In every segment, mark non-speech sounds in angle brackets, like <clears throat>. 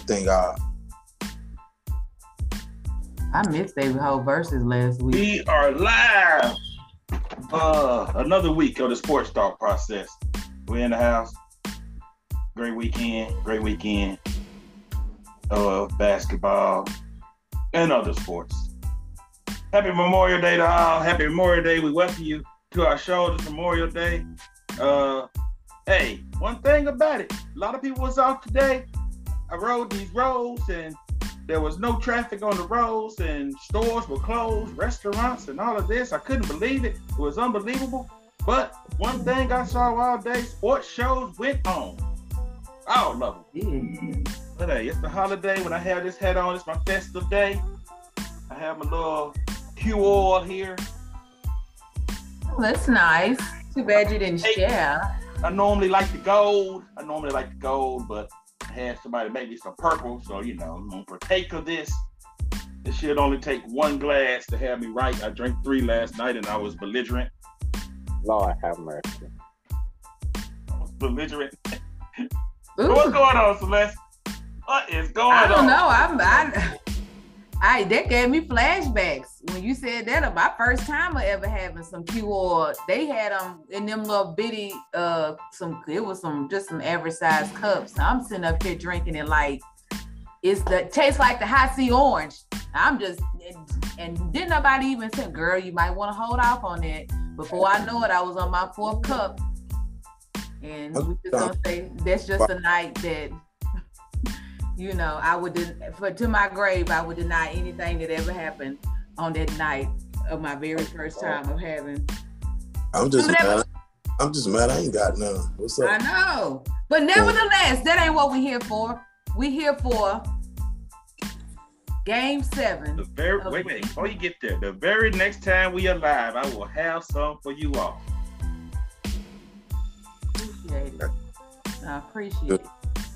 Thank God. I missed David whole verses last week. We are live. Uh, another week of the sports talk process. We're in the house. Great weekend. Great weekend of basketball and other sports. Happy Memorial Day to all. Happy Memorial Day. We welcome you to our show this Memorial Day. Uh, hey, one thing about it, a lot of people was off today. I rode these roads and there was no traffic on the roads and stores were closed, restaurants and all of this. I couldn't believe it. It was unbelievable. But one thing I saw all day, sports shows went on. All of them. Mm-hmm. But hey, it's the holiday when I have this hat on. It's my festive day. I have my little Q oil here. Oh, that's nice. Too bad you didn't share. I normally like the gold. I normally like the gold, but I had somebody make me some purple, so you know, I'm gonna partake of this. It should only take one glass to have me right. I drank three last night and I was belligerent. Lord have mercy. I was belligerent. What's going on, Celeste? What is going on? I don't know. I'm I, I that gave me flashbacks when you said that. uh, My first time of ever having some Q oil. They had them in them little bitty uh some it was some just some average size cups. I'm sitting up here drinking it like it's the tastes like the Hi-C orange. I'm just and, didn't nobody even say, girl, you might want to hold off on that. Before I know it, I was on my fourth cup. And we just gonna say that's just a night that <laughs> you know, I would for to my grave, I would deny anything that ever happened on that night of my very first oh. time of having. I'm just mad. I'm just mad. I ain't got none. What's up? I know, but nevertheless, that ain't what we're here for. We're here for Game Seven. The very wait, wait, before you get there, the very next time we are live, I will have some for you all. Appreciate it. I appreciate it.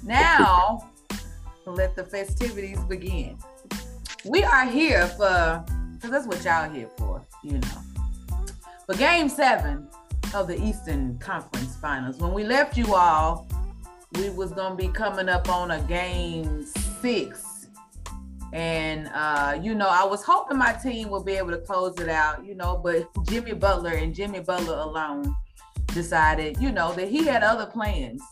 Now, let the festivities begin. We are here for, because that's what y'all here for, you know. But game seven of the Eastern Conference Finals. When we left you all, we was gonna be coming up on a game six. And uh, you know, I was hoping my team would be able to close it out, you know, but <laughs> Jimmy Butler and Jimmy Butler alone decided, you know, that he had other plans.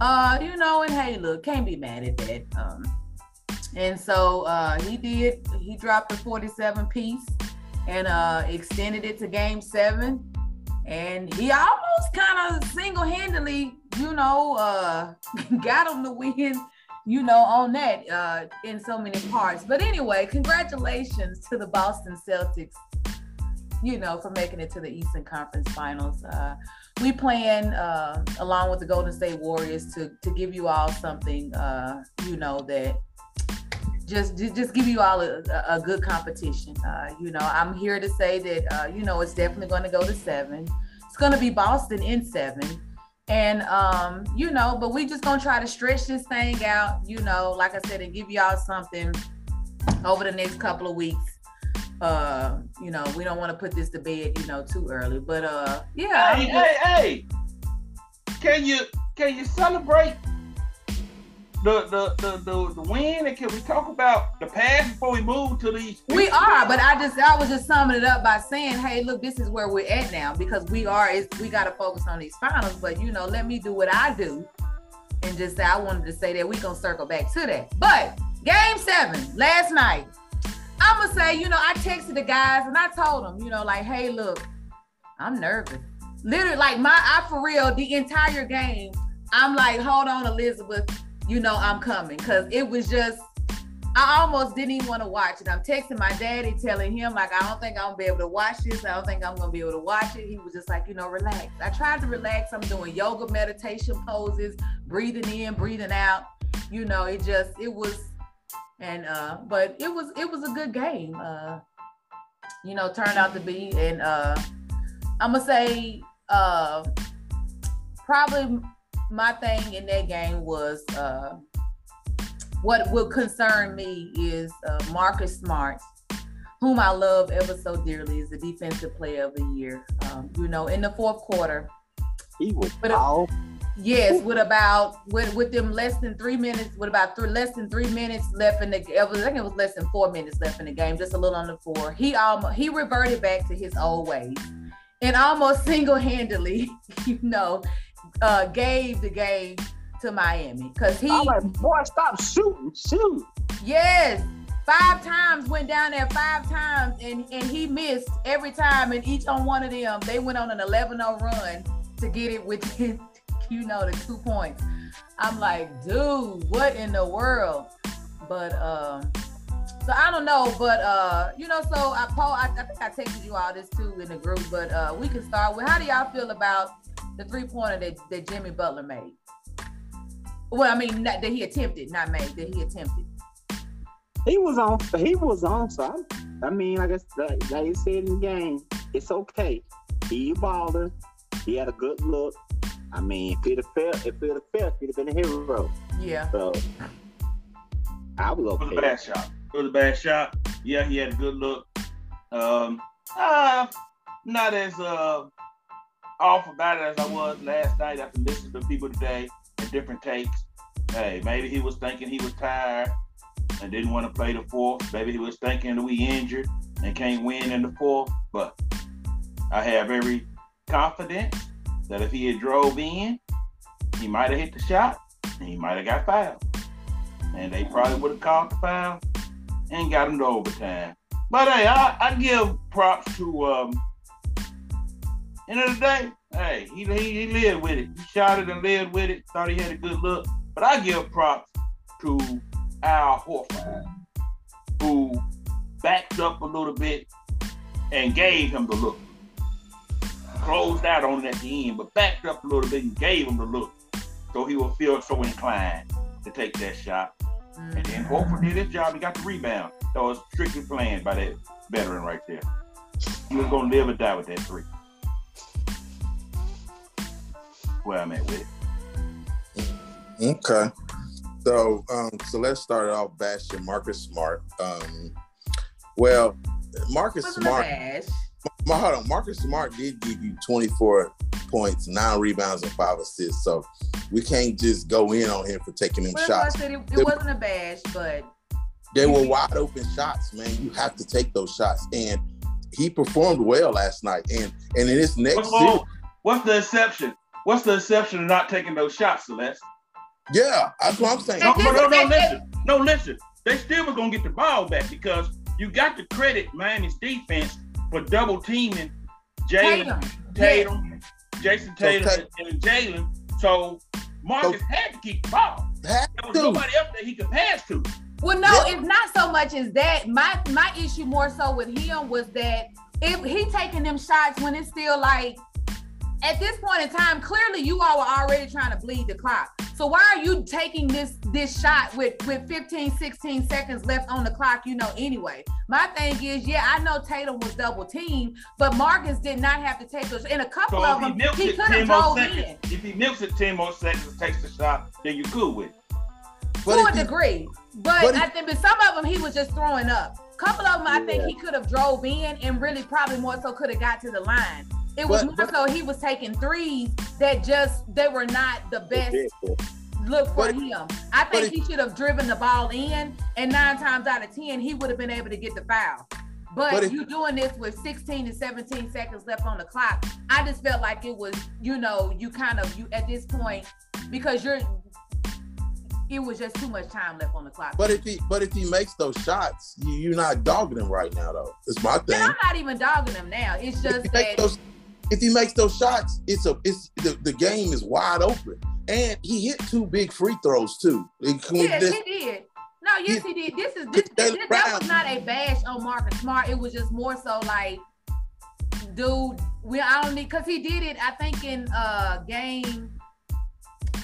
Uh, you know, and hey, look, can't be mad at that. Um, and so uh, he did. He dropped the 47 piece and uh, extended it to Game Seven, and he almost kind of single-handedly, you know, uh, <laughs> got him to win. You know, on that uh, in so many parts. But anyway, congratulations to the Boston Celtics. You know, for making it to the Eastern Conference Finals. Uh, we plan uh, along with the Golden State Warriors to to give you all something uh, you know that just ju- just give you all a, a good competition. Uh, you know, I'm here to say that uh, you know it's definitely going to go to seven. It's going to be Boston in seven, and um, you know, but we just gonna try to stretch this thing out. You know, like I said, and give y'all something over the next couple of weeks uh you know we don't want to put this to bed you know too early but uh yeah Hey, just- hey, hey! Can you can you celebrate the the, the the the win? And can we talk about the past before we move to these? we are but i just i was just summing it up by saying hey look this is where we're at now because we are it's, we got to focus on these finals but you know let me do what i do and just say i wanted to say that we gonna circle back to that but game seven last night i'm gonna say you know i texted the guys and i told them you know like hey look i'm nervous literally like my i for real the entire game i'm like hold on elizabeth you know i'm coming because it was just I almost didn't even want to watch it. I'm texting my daddy, telling him like I don't think I'm gonna be able to watch this. I don't think I'm gonna be able to watch it. He was just like, you know, relax. I tried to relax. I'm doing yoga meditation poses, breathing in, breathing out. You know, it just it was, and uh, but it was it was a good game. Uh, you know, turned out to be, and uh, I'm gonna say uh, probably my thing in that game was uh what would concern me is uh, Marcus Smart, whom I love ever so dearly, is the defensive player of the year. Um, you know, in the fourth quarter, He was it- Yes, with about with with them less than three minutes, with about three less than three minutes left in the. Game, I think it was less than four minutes left in the game, just a little under four. He almost he reverted back to his old ways, and almost <laughs> single handedly, <laughs> you know, uh, gave the game to Miami because he. I'm like, boy, stop shooting, shoot. Yes, five times went down there five times, and and he missed every time, and each on one of them, they went on an 11-0 run to get it within, <laughs> you know, the two points. I'm like, dude, what in the world? But um, so I don't know, but uh, you know, so I Paul, I, I think I texted you all this too in the group, but uh, we can start with how do y'all feel about the three pointer that, that Jimmy Butler made? Well, I mean, not, that he attempted, not made, that he attempted. He was on. He was on. So I, I mean, like I said, like you said in the game, it's okay. He a baller. He had a good look. I mean, if it have felt, if it have felt, he'd have been a hero. Yeah. So I was It was okay. a shot. It was a bad shot. Yeah, he had a good look. Um, uh, not as uh off about it as I was last night after listening to people today and different takes. Hey, maybe he was thinking he was tired and didn't want to play the fourth. Maybe he was thinking that we injured and can't win in the fourth. But I have every confidence that if he had drove in, he might have hit the shot and he might have got fouled. And they probably would have called the foul and got him to overtime. But hey, I, I give props to um end of the day, hey, he, he, he lived with it. He shot it and lived with it. Thought he had a good look. But I give props to Al Horford, who backed up a little bit and gave him the look. Closed out on it at the end, but backed up a little bit and gave him the look. So he will feel so inclined to take that shot. And then Horford did his job. He got the rebound. That was strictly planned by that veteran right there. He was gonna live or die with that three. Where I'm at with it. Okay. So um, so let's start off bashing Marcus Smart. Um, well, Marcus Wasn't a Smart. bash. Ma- hold on, Marcus Smart did give you 24 points, nine rebounds, and five assists. So we can't just go in on him for taking them Well, shots. I said it, it wasn't a bash, but They were wide open shots, man. You have to take those shots, and he performed well last night. And and in this next What's, series. What's the exception? What's the exception of not taking those shots, Celeste? yeah, that's what I'm saying. No, no, no, no, listen. No, listen. They still was gonna get the ball back because you got to credit Miami's defense for double teaming Jaylen, Tatum. Tatum, Jayson Tatum, Tat- and Jaylen. So Marcus had to keep the ball. Had There was to. nobody else that he could pass to. Well, no, Yeah. it's not so much as that. My my issue more so with him was that if he taking them shots when it's still like at this point in time, clearly you all were already trying to bleed the clock. So why are you taking this this shot with with 15, 16 seconds left on the clock, you know, anyway? My thing is, yeah, I know Tatum was double teamed, but Marcus did not have to take those. In a couple So of if he them, milks he could have more drove seconds, in if he milks it 10 more seconds takes the shot, then you're good with it. But to a he- degree. But, but I think, but some of them he was just throwing up. couple of them I think he could have drove in and really probably more so could have got to the line. It was But- more so he was taking threes that just they were not the best look for But- him. I think he should have driven the ball in, and nine times out of ten he would have been able to get the foul. But, But if- you doing this with 16 to 17 seconds left on the clock, I just felt like it was, you know, you kind of you at this point because you're it was just too much time left on the clock. But if he but if he makes those shots, you, you're not dogging him right now, though. It's my thing. and I'm not even dogging him now. It's just that those if he makes those shots, it's a it's the, the game is wide open. And he hit two big free throws too. Yes, he did. No, yes, he did. This is this, this, this- that was not a bash on Marcus Smart. It was just more so like, dude, we I don't need because he did it. I think in uh game.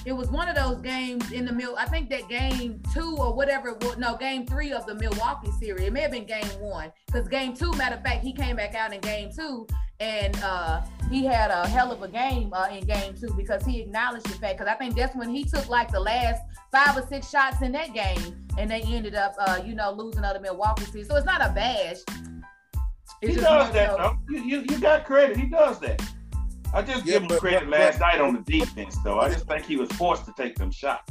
It was one of those games in the middle. I think that game two or whatever. No, game three of the Milwaukee series. It may have been game one because game two. Matter of fact, he came back out in game two and uh, he had a hell of a game uh, in game two because he acknowledged the fact. Because I think that's when he took like the last five or six shots in that game, and they ended up, uh, you know, losing other Milwaukee series. So it's not a bash. It's He does that, though. You, you, you got credit. He does that. I just Yeah, give him but- credit but- last but- night on the defense, though. I just think he was forced to take them shots.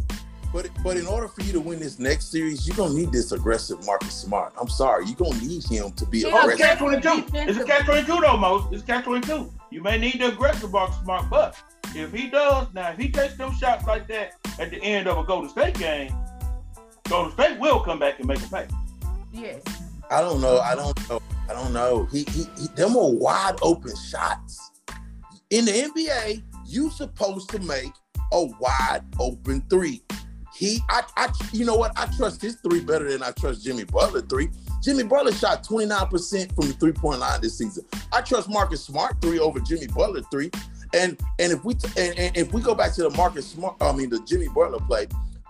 But but in order for you to win this next series, you're gonna need this aggressive Marcus Smart. I'm sorry, you're gonna need him to be Yeah, it's aggressive. catch twenty two. It's a catch twenty two though, Mose. It's catch twenty two. You may need the aggressive Marcus Smart, but if he does now, if he takes them shots like that at the end of a Golden State game, Golden State will come back and make a pay. Yes. I don't know. I don't know. I don't know. He, he, he them are wide open shots. In the NBA, you supposed to make a wide open three. He, I, I, you know what? I trust his three better than I trust Jimmy Butler three. Jimmy Butler shot 29% from the three point line this season. I trust Marcus Smart three over Jimmy Butler three. And and if we and, and if we go back to the Marcus Smart, I mean the Jimmy Butler play,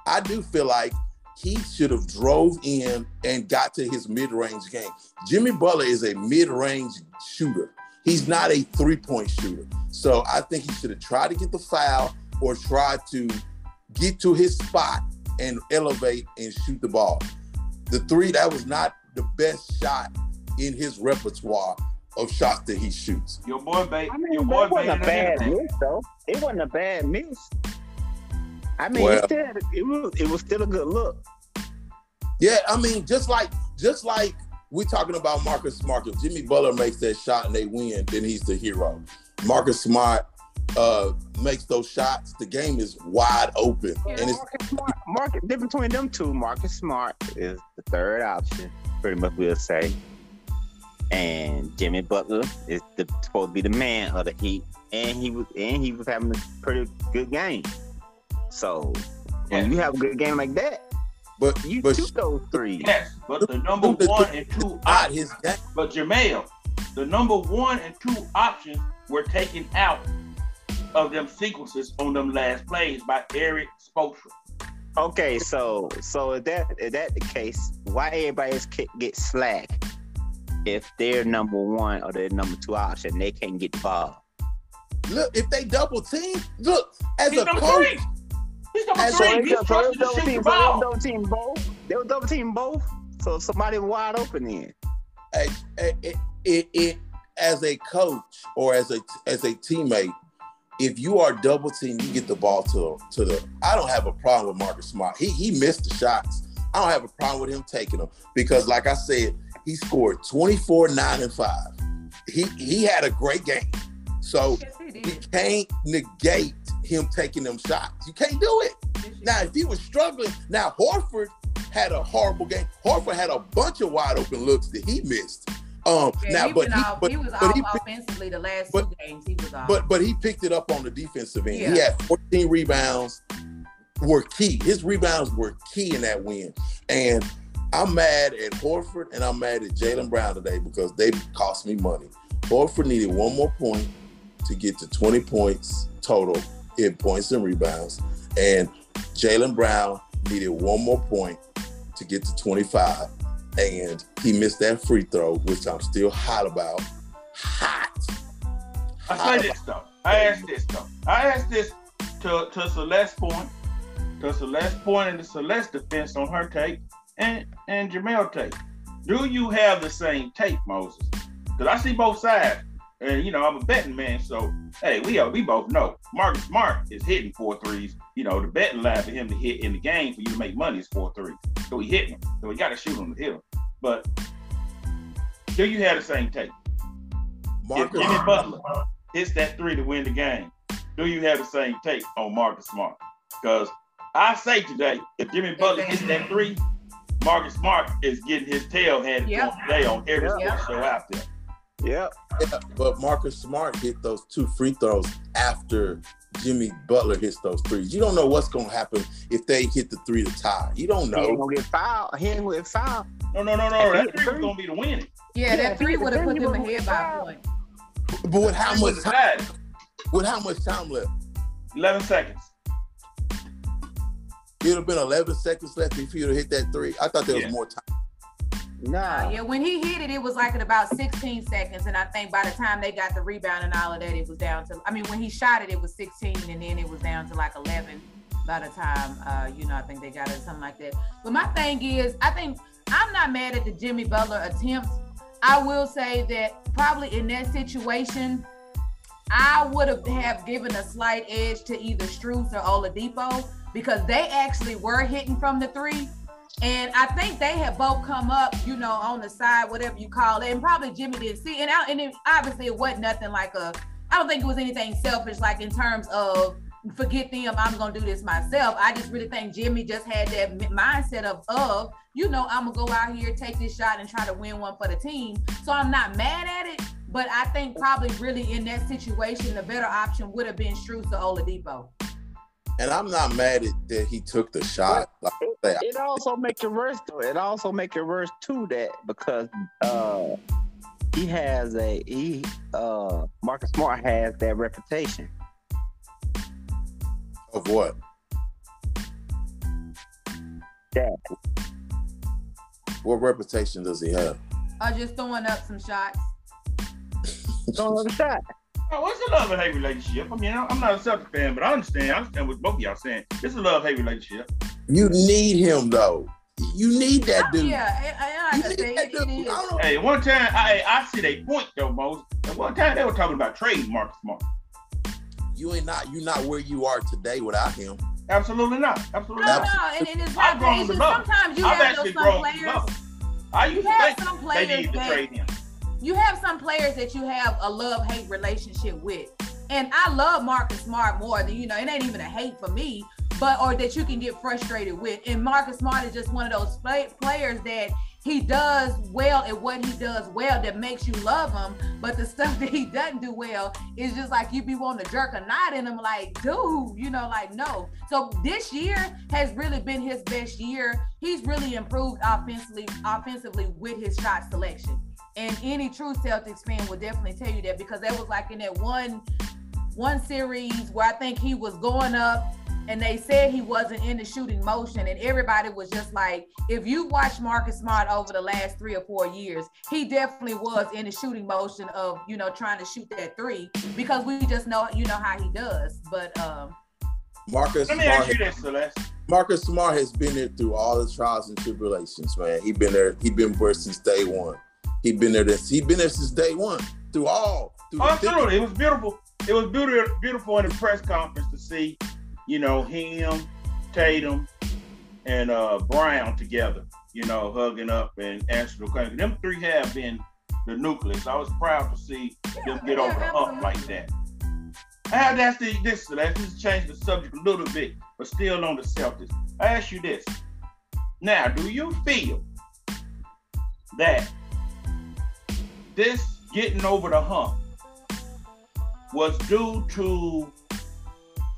I do feel like he should have drove in and got to his mid-range game. Jimmy Butler is a mid-range shooter. He's not a three-point shooter. So I think he should have tried to get the foul or tried to get to his spot and elevate and shoot the ball. The three, that was not the best shot in his repertoire of shots that he shoots. Your boy, ba- I mean, your boy, wasn't a bad miss though. It wasn't a bad miss. I mean, Well- it, still, it was it was still a good look. Yeah, I mean, just like just like we're talking about Marcus Smart. If Jimmy Butler makes that shot and they win, then he's the hero. Marcus Smart uh, makes those shots, the game is wide open, and it's Marcus Smart, Marcus, difference between them two, Marcus Smart is the third option, pretty much we'll say. And Jimmy Butler is the, supposed to be the man of the Heat, and he was and he was having a pretty good game. So when you have a good game like that, but you but shoot those threes. Yes, but the number one and two not options, his game. but Jamel, the number one and two options were taken out of them sequences on them last plays by Erik Spoelstra. Okay, so so if that if that the case, why everybody else ca- get slack if they're number one or they're number two option, they can't get the ball. Look, if they double team, look as He's a number coach. three. He's number As three. a- He's trusted to double shoot team, so they ball. was double team both. They were double team both. So somebody wide open then. It, it, it, it, as a coach or as a as a teammate, if you are double team, you get the ball to to the. I don't have a problem with Marcus Smart. He he missed the shots. I don't have a problem with him taking them because, like I said, he scored 24, 9, and 5. He he had a great game. So Yes, he you can't negate him taking them shots. You can't do it. Now, if he was struggling, now Horford had a horrible game. Horford had a bunch of wide open looks that he missed. Um, Yeah, now, he, but he, off, but, he was but off he, offensively the last but- two games. He was off. but but he picked it up on the defensive end. He had 14 rebounds, were key. His rebounds were key in that win. And I'm mad at Horford and I'm mad at Jaylen Brown today because they cost me money. Horford needed one more point to get to 20 points total in points and rebounds. And Jaylen Brown needed one more point to get to 25. And he missed that free throw, which I'm still hot about. Hot. I Hot say this though. I asked this though. I asked this to to Celeste Point, to Celeste Point and the Celeste defense on her tape, and and Jamel tape. Do you have the same tape, Moses? Because I see both sides, and you know I'm a betting man, so hey, we uh, we both know Marcus Smart is hitting four threes. You know the betting line for him to hit in the game for you to make money is four threes. So he hitting them. So he got to shoot them to hit them. But do you have the same tape? If Jimmy Butler hits that three to win the game, do you have the same take on Marcus Smart? Because I say today, if Jimmy Butler hits that three, Marcus Smart is getting his tail handed Yep. to him today on every Yep. sports show out there. Yep. Yeah, but Marcus Smart hit those two free throws after Jimmy Butler hits those threes. You don't know what's going to happen if they hit the three to tie. You don't He ain't know. gonna get fouled. He ain't gonna get fouled. No, no, no, no. That hit three was gonna be the winning. yeah, Yeah, that three would have put them ahead by a point. But with how much time? decided. With how much time left? Eleven seconds. It'd have been 11 seconds left if he'd have hit that three. I thought there was Yeah. more time. Nah. Uh, yeah, when he hit it, it was like at about 16 seconds, and I think by the time they got the rebound and all of that, it was down to. I mean, when he shot it, it was 16, and then it was down to like 11 by the time, uh, you know, I think they got it something like that. But my thing is, I think I'm not mad at the Jimmy Butler attempt. I will say that probably in that situation, I would have have given a slight edge to either Strus or Oladipo because they actually were hitting from the three. And I think they had both come up, you know, on the side, whatever you call it. And probably Jimmy didn't see. And, I, and it, obviously, it wasn't nothing like a, I don't think it was anything selfish, like in terms of forget them, I'm to do this myself. I just really think Jimmy just had that mindset of, of, you know, I'm to go out here, take this shot, and try to win one for the team. So I'm not mad at it. But I think probably really in that situation, the better option would have been Strus or Oladipo. And I'm not mad at that he took the shot. Like, it, it also make it worse though. It also make it worse too that because uh he has a he uh Marcus Smart has that reputation. Of what? That. What reputation does he have? Uh, just throwing up some shots. throwing up a shot. Oh, what's a love and hate relationship? I mean, I'm not a Celtic fan, but I understand. I understand what both of y'all saying. It's a love hate relationship. You need him though. You need that Oh, dude. yeah, I, I, I, need that dude. I Hey, one time I I see they point though, Moses. And one time they were talking about trading Marcus Smart. You ain't not. You not where you are today without him. Absolutely not. Absolutely No, not. no, and, and it's I've not grown it's to just love him. sometimes you I've have those some players. I used You to have think some they players needed to trade him. You have some players that you have a love-hate relationship with. And I love Marcus Smart more than you know, it ain't even a hate for me, but or that you can get frustrated with. And Marcus Smart is just one of those play, players that he does well at what he does well that makes you love him. But the <laughs> stuff that he doesn't do well is just like you'd be wanting to jerk a knot in him, like, dude, you know, like no. So this year has really been his best year. He's really improved offensively, offensively with his shot selection. And any true Celtics fan will definitely tell you that because that was like in that one one series where I think he was going up and they said he wasn't in the shooting motion and everybody was just like if you watch Marcus Smart over the last 3 or 4 years he definitely was in the shooting motion of you know trying to shoot that 3 because we just know you know how he does but um Marcus Let me Smart. ask you this, Celeste. Marcus Smart has been there through all the trials and tribulations, man. He's been there. He's been there since day one. He been there. This, he been there since day one. Through all. Through Oh, the absolutely. It was beautiful. It was beautiful, beautiful in the press conference to see, you know, him, Tatum, and uh Brown together, you know, hugging up and answering the question. Them three have been the nucleus. I was proud to see them get over the hump like that. I ask you this, let's just change the subject a little bit, but still on the Celtics. I ask you this. Now, do you feel that this getting over the hump was due to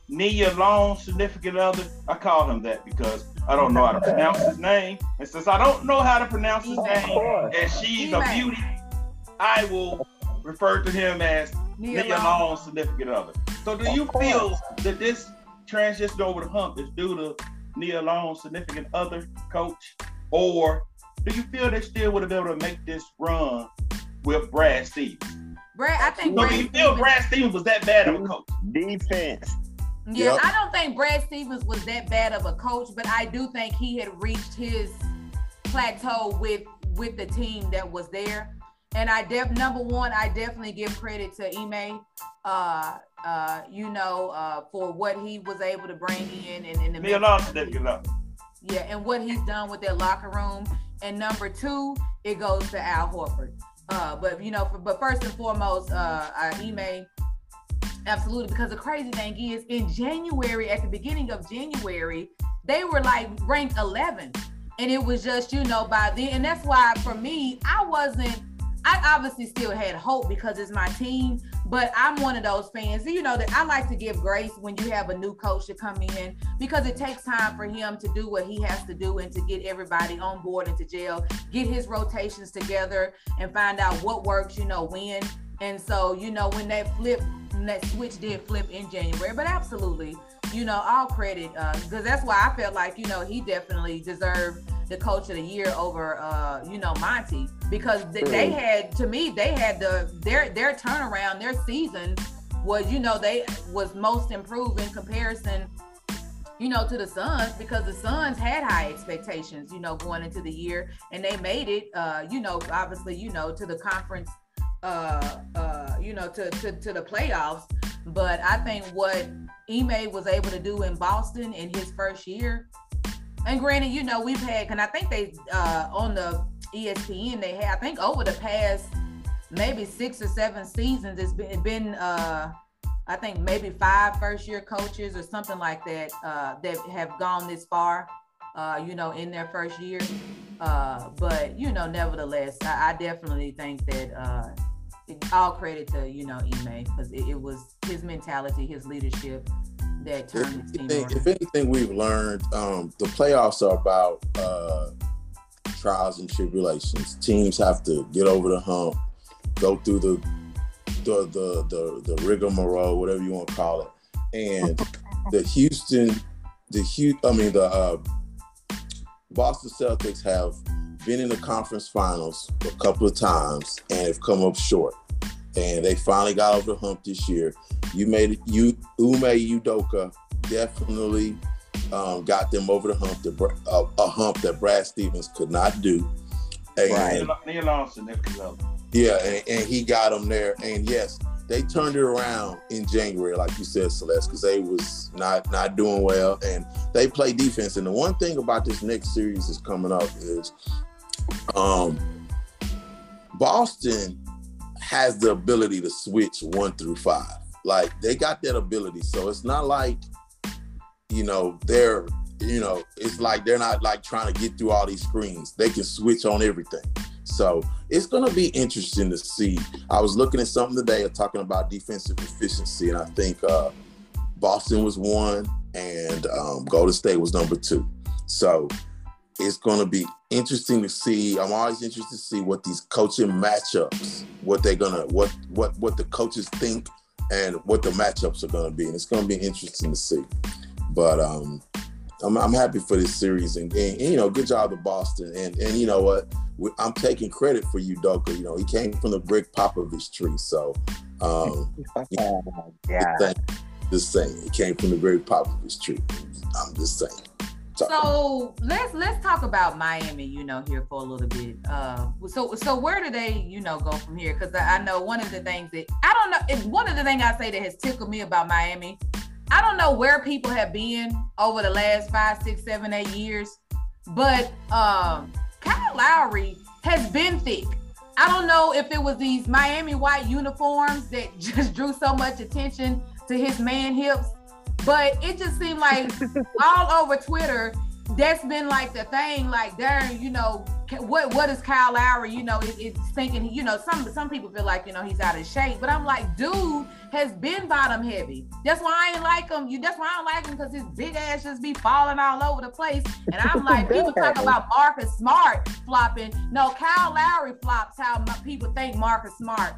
Nia Long's significant other. I call him that because I don't know how to pronounce his name. And since I don't know how to pronounce his name, and she's a beauty, I will refer to him as Nia Nia Long. Long's significant other. So do you feel that this transition over the hump is due to Nia Long's significant other coach? Or do you feel they still would have been able to make this run with Brad Stevens? Brad I think So Brad do you feel Stevens- Brad Stevens was that bad of a coach? Defense. Yeah, Yep. I don't think Brad Stevens was that bad of a coach, but I do think he had reached his plateau with with the team that was there. And I def number one, I definitely give credit to Ime, uh, uh, you know, uh, for what he was able to bring in and, and the Nia Long's significant other. yeah, and what he's done with their locker room. And number two, it goes to Al Horford. Uh, but you know, for, but first and foremost, uh, uh, Ime, absolutely, because the crazy thing is, in January, at the beginning of January, they were like ranked 11, and it was just you know by then, and that's why for me, I wasn't. I obviously still had hope because it's my team, but I'm one of those fans, you know, that I like to give grace when you have a new coach to come in because it takes time for him to do what he has to do and to get everybody on board into jail, get his rotations together and find out what works, you know, when. And so, you know, when that flip, that switch did flip in January, but absolutely, you know, all credit uh, because that's why I felt like, you know, he definitely deserved the coach of the year over, uh, you know, Monty because th- they Mm. had, to me, they had the their their turnaround, their season was, you know, they was most improved in comparison you know, to the Suns because the Suns had high expectations, you know, going into the year and they made it, uh, you know, obviously, you know, to the conference uh, uh, you know, to, to to the playoffs. But I think what Ime was able to do in Boston in his first year, and granted, you know, we've had, and I think they uh, on the ESPN they had, I think over the past maybe six or seven seasons, it's been been uh, I think maybe five first year coaches or something like that uh, that have gone this far, uh, you know, in their first year. Uh, but you know, nevertheless, I, I definitely think that uh, all credit to you know Ime because it, it, was his mentality, his leadership that turned if, team if anything, we've learned um, the playoffs are about uh, trials and tribulations. Teams have to get over the hump, go through the the the the, the rigmarole, whatever you want to call it, and the Houston, the Hugh, I mean the uh, Boston Celtics have been in the conference finals a couple of times and have come up short. And they finally got over the hump this year. You made it, you Ime Udoka definitely um, got them over the hump, to, uh, a hump that Brad Stevens could not do. And, right. Neil Lawson, yeah, and, and, he got them there. And yes, they turned it around in January, like you said, Celeste, because they was not not doing well, and they play defense. And the one thing about this next series is coming up is, um, Boston has the ability to switch one through five. Like they got that ability, so it's not like, you know, they're you know, it's like they're not like trying to get through all these screens. They can switch on everything. So it's going to be interesting to see. I was looking at something today talking about defensive efficiency, and I think uh, Boston was one and um, Golden State was number two. So it's going to be interesting to see. I'm always interested to see what these coaching matchups, what they're gonna, what what what the coaches think, and what the matchups are going to be, and it's going to be interesting to see. But um, I'm, I'm happy for this series, and, and, and, you know, good job to Boston, and and you know what, I'm taking credit for Udoka. You know, he came from the Gregg Popovich tree, so um, <laughs> yeah, just saying, he came from the Gregg Popovich tree. I'm just saying. So let's let's talk about Miami. You know, here for a little bit. Uh, so so where do they you know go from here? Because I know one of the things that I don't know. It's one of the things I say that has tickled me about Miami I don't know where people have been over the last five, six, seven, eight years, but um, Kyle Lowry has been thick. I don't know if it was these Miami white uniforms that <laughs> just drew so much attention to his man hips, but it just seemed like all over Twitter, that's been like the thing. Like, Darren, you know, what what is Kyle Lowry? You know, it, it's thinking. You know, some some people feel like you know he's out of shape, but I'm like, dude has been bottom heavy. That's why I ain't like him. You that's why I don't like him because his big ass just be falling all over the place. And I'm <laughs> like, people talk about Marcus Smart flopping. No, Kyle Lowry flops how people think Marcus Smart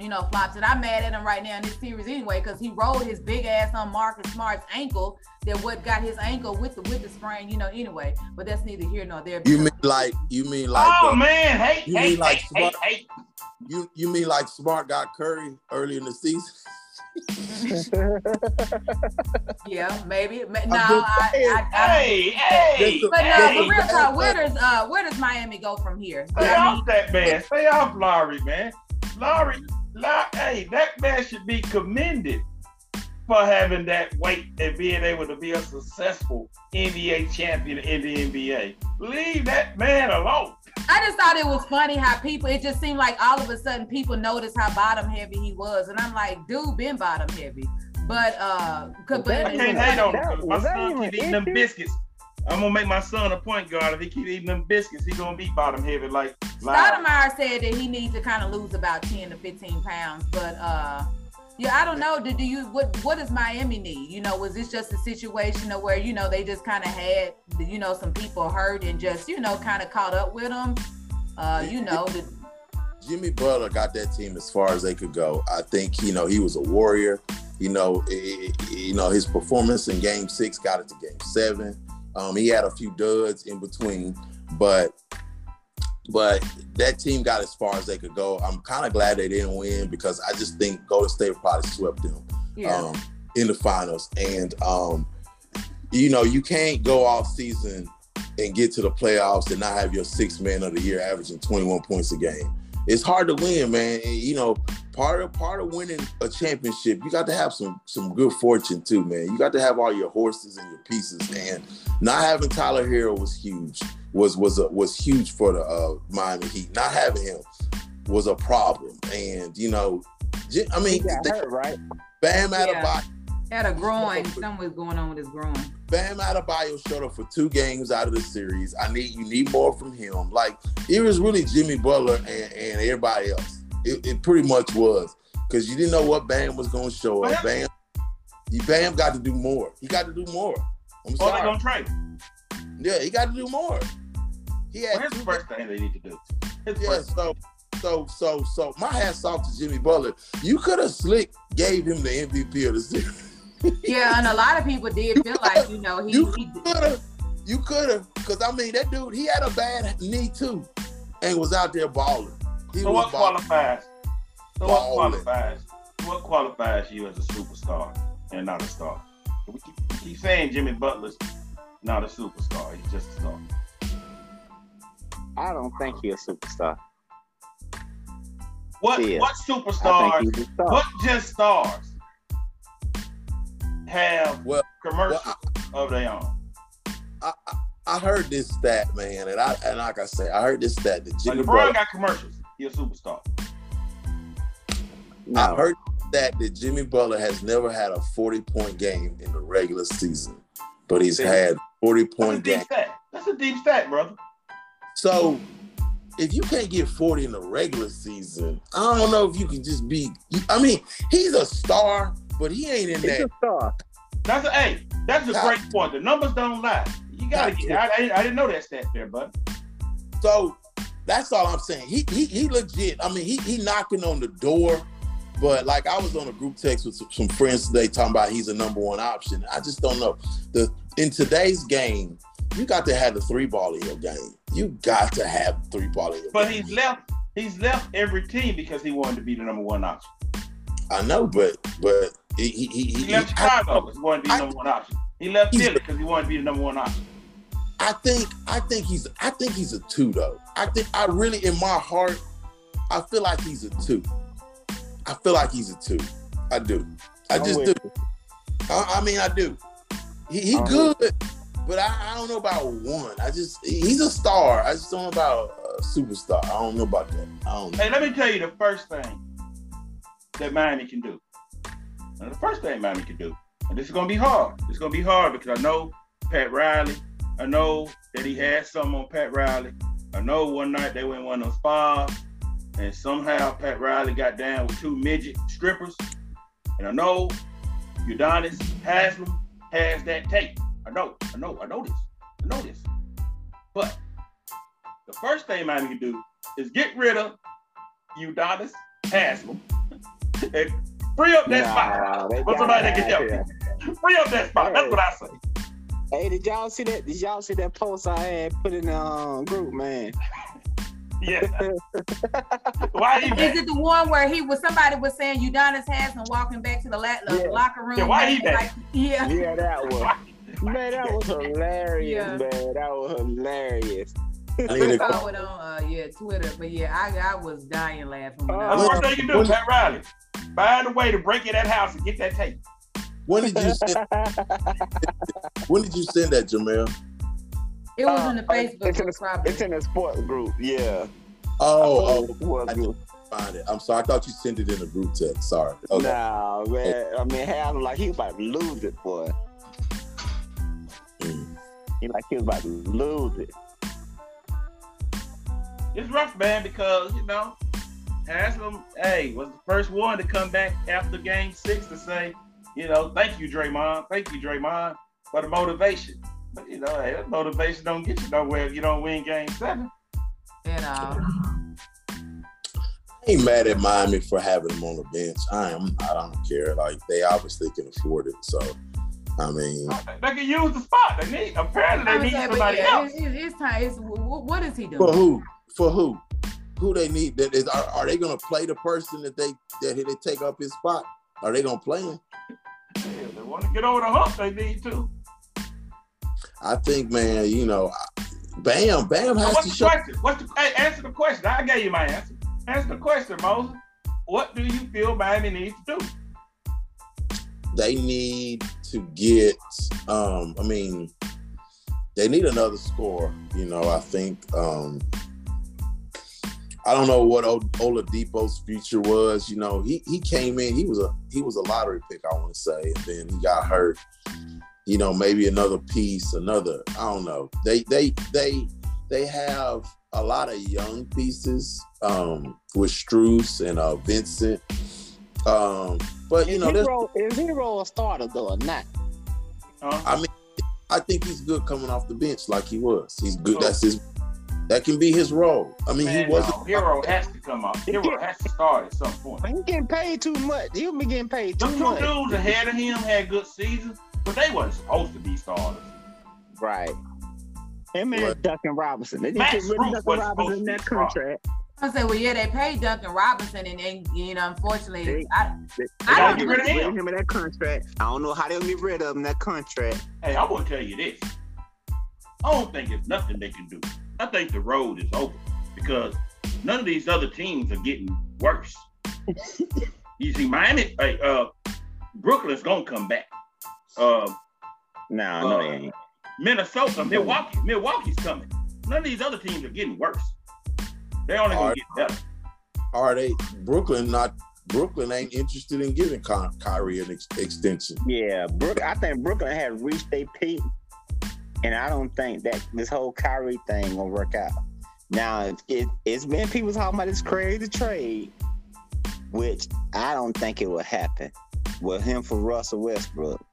you know, flops. And I'm mad at him right now in this series anyway, because he rolled his big ass on Marcus Smart's ankle. That what got his ankle with the with the sprain, you know, anyway. But that's neither here nor there. You mean like you mean like Oh uh, man, hey, you hey, mean like hey, Smart, hey, hey. You you mean like Smart got Curry early in the season? <laughs> yeah, maybe. No, I, I, I, hey, hey. But no, but real talk, where does uh where does Miami go from here? Stay off that man. Stay off Lowry, man. Lowry, hey, that man should be commended for having that weight and being able to be a successful NBA champion in the NBA. Leave that man alone. I just thought it was funny how people, it just seemed like all of a sudden people noticed how bottom heavy he was. And I'm like, dude, been bottom heavy. But uh, but I can't hate on him. My son keep eating them biscuits. I'm gonna make my son a point guard. If he keep eating them biscuits, he gonna be bottom heavy like. Stoudemire said that he needs to kind of lose about 10 to 15 pounds, but uh, yeah, I don't know. Do, do you what what does Miami need? You know, was this just a situation of where you know they just kind of had you know some people hurt and just you know kind of caught up with them? Uh, you know. The, Jimmy Butler got that team as far as they could go. I think you know he was a warrior. You know, it, you know his performance in Game Six got it to Game Seven. Um, he had a few duds in between, but but that team got as far as they could go. I'm kind of glad they didn't win because I just think Golden State probably swept them yeah. um, in the finals. And um, you know, you can't go off season and get to the playoffs and not have your six man of the year averaging 21 points a game. It's hard to win, man. And, you know, part of part of winning a championship, you got to have some some good fortune too, man. You got to have all your horses and your pieces, and not having Tyler Herro was huge. Was was a, was huge for the uh, Miami Heat. Not having him was a problem, and you know, I mean, they, hurt, right? Bam Adebayo yeah. Had a groin. Something was going on with his groin. Bam Adebayo showed up for two games out of the series. I need you need more from him. Like it was really Jimmy Butler and, and everybody else. It, it pretty much was because you didn't know what Bam was going to show up. Bam, you Bam got to do more. He got to do more. I'm oh, they gonna trade. Yeah, he got to do more. He had well, the first thing they need to do. His yeah, so so so so my hat's off to Jimmy Butler. You could have slick gave him the MVP of the series. Yeah, and a lot of people did feel like you know he. You could have, you could have, because I mean that dude he had a bad knee too, and was out there balling. He so what balling. qualifies? So what qualifies? What qualifies you as a superstar and not a star? We keep, we keep saying Jimmy Butler's not a superstar. He's just a star. I don't think he's a superstar. What yeah. what superstars? What just stars have well, commercials well, I, of their own? I, I, heard this stat, man, and I and like I say, I heard this stat that Jimmy like LeBron got commercials. He's a superstar. No. I heard that that Jimmy Butler has never had a 40 point game in the regular season, but he's had 40 point game. That's a deep stat, brother. So if you can't get 40 in the regular season, I don't know if you can just be. I mean, he's a star, but he ain't in he's that. A star. That's a hey, that's a great point. The numbers don't lie. You gotta get. I, I, I, didn't know that stat there, bud. So that's all I'm saying. He he he legit. I mean, he he knocking on the door. But like I was on a group text with some, some friends today talking about he's a number one option. I just don't know. The in today's game, you got to have the three ball in your game. You got to have three ball in your but game. But he's left. He's left every team because he wanted to be the number one option. I know, but but he he, he, he left Chicago because he wanted to be the number one option. He left Philly because he wanted to be the number one option. I think I think he's I think he's a two though. I think I really in my heart I feel like he's a two. I feel like he's a two. I do. I just do. I, I, mean I do. He, he good, but I, I, don't know about one. I just he's a star. I just don't know about a superstar. I don't know about that. I don't know. Hey, let me tell you the first thing that Miami can do. And the first thing Miami can do, and this is gonna be hard. It's gonna be hard because I know Pat Riley. I know that he had some on Pat Riley. I know one night they went one of those spas, and somehow Pat Riley got down with two midget strippers. And I know Udonis Haslem has that tape. I know, I know, I know this. I know this. But the first thing Miami can do is get rid of Udonis Haslem <laughs> and free up that nah, spot for somebody that can help you. Free up that spot. Hey. That's what I say. Hey, did y'all see that? Did y'all see that post I had put in the um, group, man? Yeah. <laughs> why he Is it the one where he was somebody was saying Udonis Haslem walking back to the, la- the yeah. locker room? Yeah, why he back? Like, yeah. Yeah, that <laughs> one. man, that was hilarious, yeah. man. That was hilarious. I saw it on uh, yeah Twitter, but yeah, I, I was dying laughing. Uh, That's the worst thing you can do, Pat Riley. Find a way to break in that house and get that tape. When did you send? <laughs> when did you send that, Jamel? It was uh, in the Facebook it's in the, It's in the sports group. Yeah. Oh, oh. I didn't find it. I'm sorry. I thought you sent it in a group text. Sorry. Okay. Nah, man. I mean, Hal like he was about to lose it, boy. Mm. He like he was about to lose it. It's rough, man, because you know, Haslem, hey, was the first one to come back after Game Six to say, you know, thank you, Draymond, thank you, Draymond, for the motivation. But you know, hey, that motivation don't get you nowhere if you don't win Game Seven. You uh, know. I ain't mad at Miami for having him on the bench. I am. I don't care. Like they obviously can afford it. So I mean, they can use the spot. They need apparently they need saying, somebody yeah, else. It's, it's time. It's, what is he doing? For who? For who? Who they need? That is, are, are they going to play the person that they that they take up his spot? Are they going to play him? Yeah, they want to get over the hump. They need to. I think, man. You know, Bam, Bam has What's to show. Question? What's the hey, answer the question? I gave you my answer. Ask the question, Moses. What do you feel Miami needs to do? They need to get. Um, I mean, they need another score. You know, I think. Um, I don't know what o- Oladipo's future was. You know, he he came in. He was a he was a lottery pick. I want to say, and then he got hurt. You know, maybe another piece, another. I don't know. They they they they have a lot of young pieces um, with Strus and uh, Vincent. Um, but you Is know, there's Herro, is Herro a starter though or not? Huh? I mean, I think he's good coming off the bench like he was. He's good. That's his. That can be his role. I mean, Man, he wasn't. No, Herro has to come up. Herro has to start at some point. But he getting paid too much. He'll be getting paid too The too two much. dudes ahead of him had good seasons, but they wasn't supposed to be starters. Right. Him and Right. Duncan Robinson. They didn't get rid of Duncan Robinson in that contract. I say, well, yeah, they paid Duncan Robinson, and, and you know, unfortunately, They- I, They, I don't get rid of rid him. of him in that contract. I don't know how they'll get rid of him in that contract. Hey, I want to tell you this. I don't think it's nothing they can do. I think the road is over because none of these other teams are getting worse. <laughs> you see, Miami, hey, uh, Brooklyn's gonna come back. Uh, No, no, they ain't. Minnesota, Milwaukee, Milwaukee's coming. None of these other teams are getting worse. They're only gonna All get better. Are they Brooklyn? Not Brooklyn ain't interested in giving Ky- Kyrie an ex- extension. Yeah, Brook. I think Brooklyn had reached their peak, and I don't think that this whole Kyrie thing will work out. Now, it, it, it's been people talking about this crazy trade, which I don't think it will happen with him for Russell Westbrook.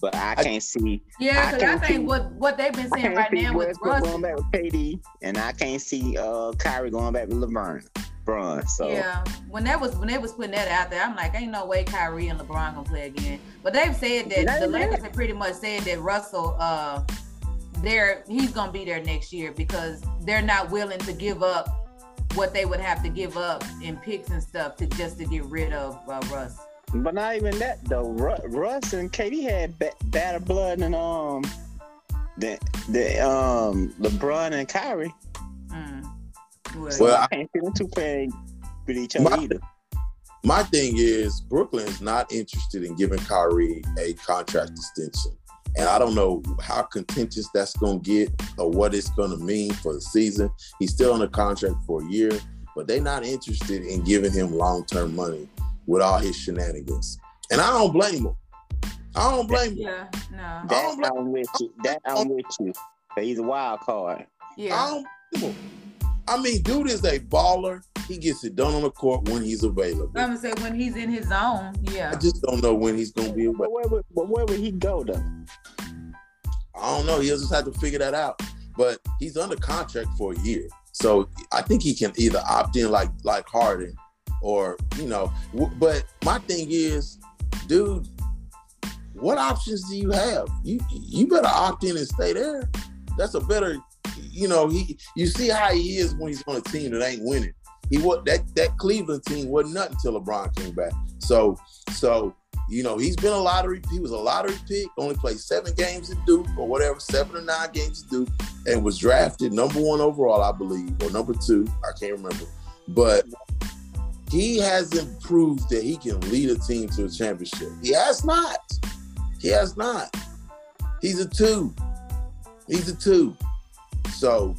But I I- can't see. yeah, I because I, can't think see- what what they've been saying right now with Russell going back with KD, and I can't see uh Kyrie going back with LeBron. Bron, so yeah, when that was when they was putting that out there, I'm like, ain't no way Kyrie and LeBron gonna play again. But they've said that the. Lakers have pretty much said that Russell, uh, there he's gonna be there next year because they're not willing to give up what they would have to give up in picks and stuff to just to get rid of uh, Russ. But not even that though. Ru- Russ and KD had ba- better blood than um the the um LeBron and Kyrie. Mm. Well, So Well, I I- can't see them two playing with each other My- either. My thing is Brooklyn is not interested in giving Kyrie a contract extension. And I don't know how contentious that's going to get or what it's going to mean for the season. He's still on a contract for a year, but they're not interested in giving him long term money with all his shenanigans. And I don't blame him. I don't blame him. yeah, no, I That don't blame- I'm with you. That I'm with you. But he's a wild card. Yeah. I don't blame him. I mean, dude is a baller. He gets it done on the court when he's available. I'm gonna say when he's in his zone, Yeah. I just don't know when he's going to be available. But where, would, but where would he go though? I don't know. He'll just have to figure that out. But he's under contract for a year, so I think he can either opt in like like Harden, or you know. W- but my thing is, dude, what options do you have? You you better opt in and stay there. That's a better, you know. He you see how he is when he's on a team that ain't winning. He what that that Cleveland team wasn't nothing until LeBron came back. So so you know, he's been a lottery. He was a lottery pick. Only played seven games at Duke or whatever, seven or nine games at Duke, and was drafted number one overall, I believe, or number two. I can't remember. But he hasn't proved that he can lead a team to a championship. He has not. He has not. He's a two. He's a two. So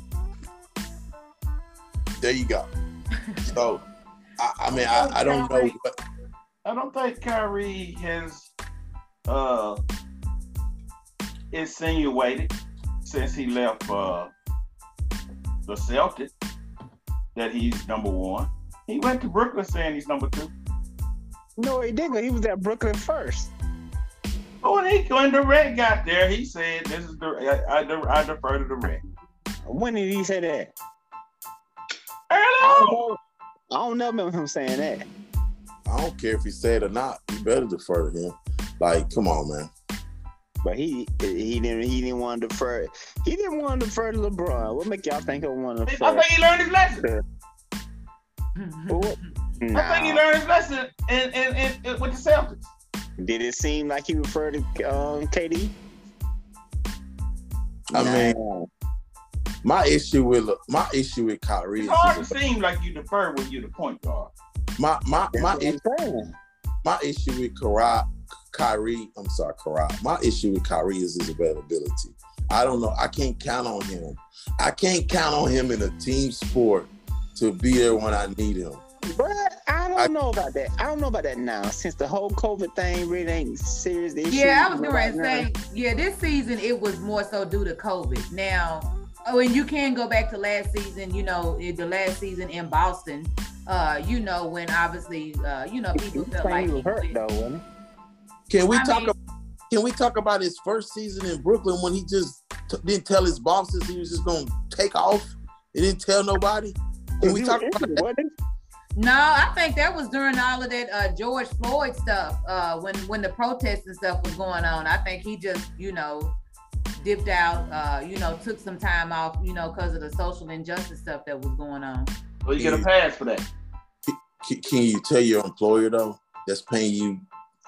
there you go. <laughs> So I, I mean, I, I don't know what. I don't think Kyrie has uh insinuated since he left uh the Celtics that he's number one. He went to Brooklyn saying he's number two. No, he didn't. He was at Brooklyn first. But when he when the red got there, he said, "This is the I, I, I defer to the red." When did he say that? Early I don't on. know. I don't know remember him saying that. I don't care if he said it or not. You better defer to him. Like, come on, man. But he he didn't he didn't want to defer. He didn't want to defer to LeBron. What make y'all think he want to I think he learned his lesson. <laughs> What? I think he learned his lesson in, in, in, in- with the Celtics. Did it seem like he referred to um, KD? I mean, Nah. My issue with my issue with Kyrie. It's hard to seem like you defer when you're the point guard. My my my issue, my issue with Kyrie, Kyrie, I'm sorry, Kyrie. My issue with Kyrie is his availability. I don't know. I can't count on him. I can't count on him in a team sport to be there when I need him. But I don't I, know about that. I don't know about that now. Since the whole COVID thing really ain't serious. Yeah, I was going to say, yeah, this season it was more so due to COVID. Now, oh, and you can go back to last season. You know, the last season in Boston. Uh, you know, when obviously, uh, you know, people felt like he was hurt though, Can we I talk? Mean, about, can we talk about his first season in Brooklyn when he just t- didn't tell his bosses he was just gonna take off? He didn't tell nobody. Can we talk about that? No, I think that was during all of that uh, George Floyd stuff. Uh, when when the protests and stuff was going on, I think he just you know dipped out. Uh, you know, took some time off. You know, because of the social injustice stuff that was going on. Well, you get a pass for that. Can, can you tell your employer though that's paying you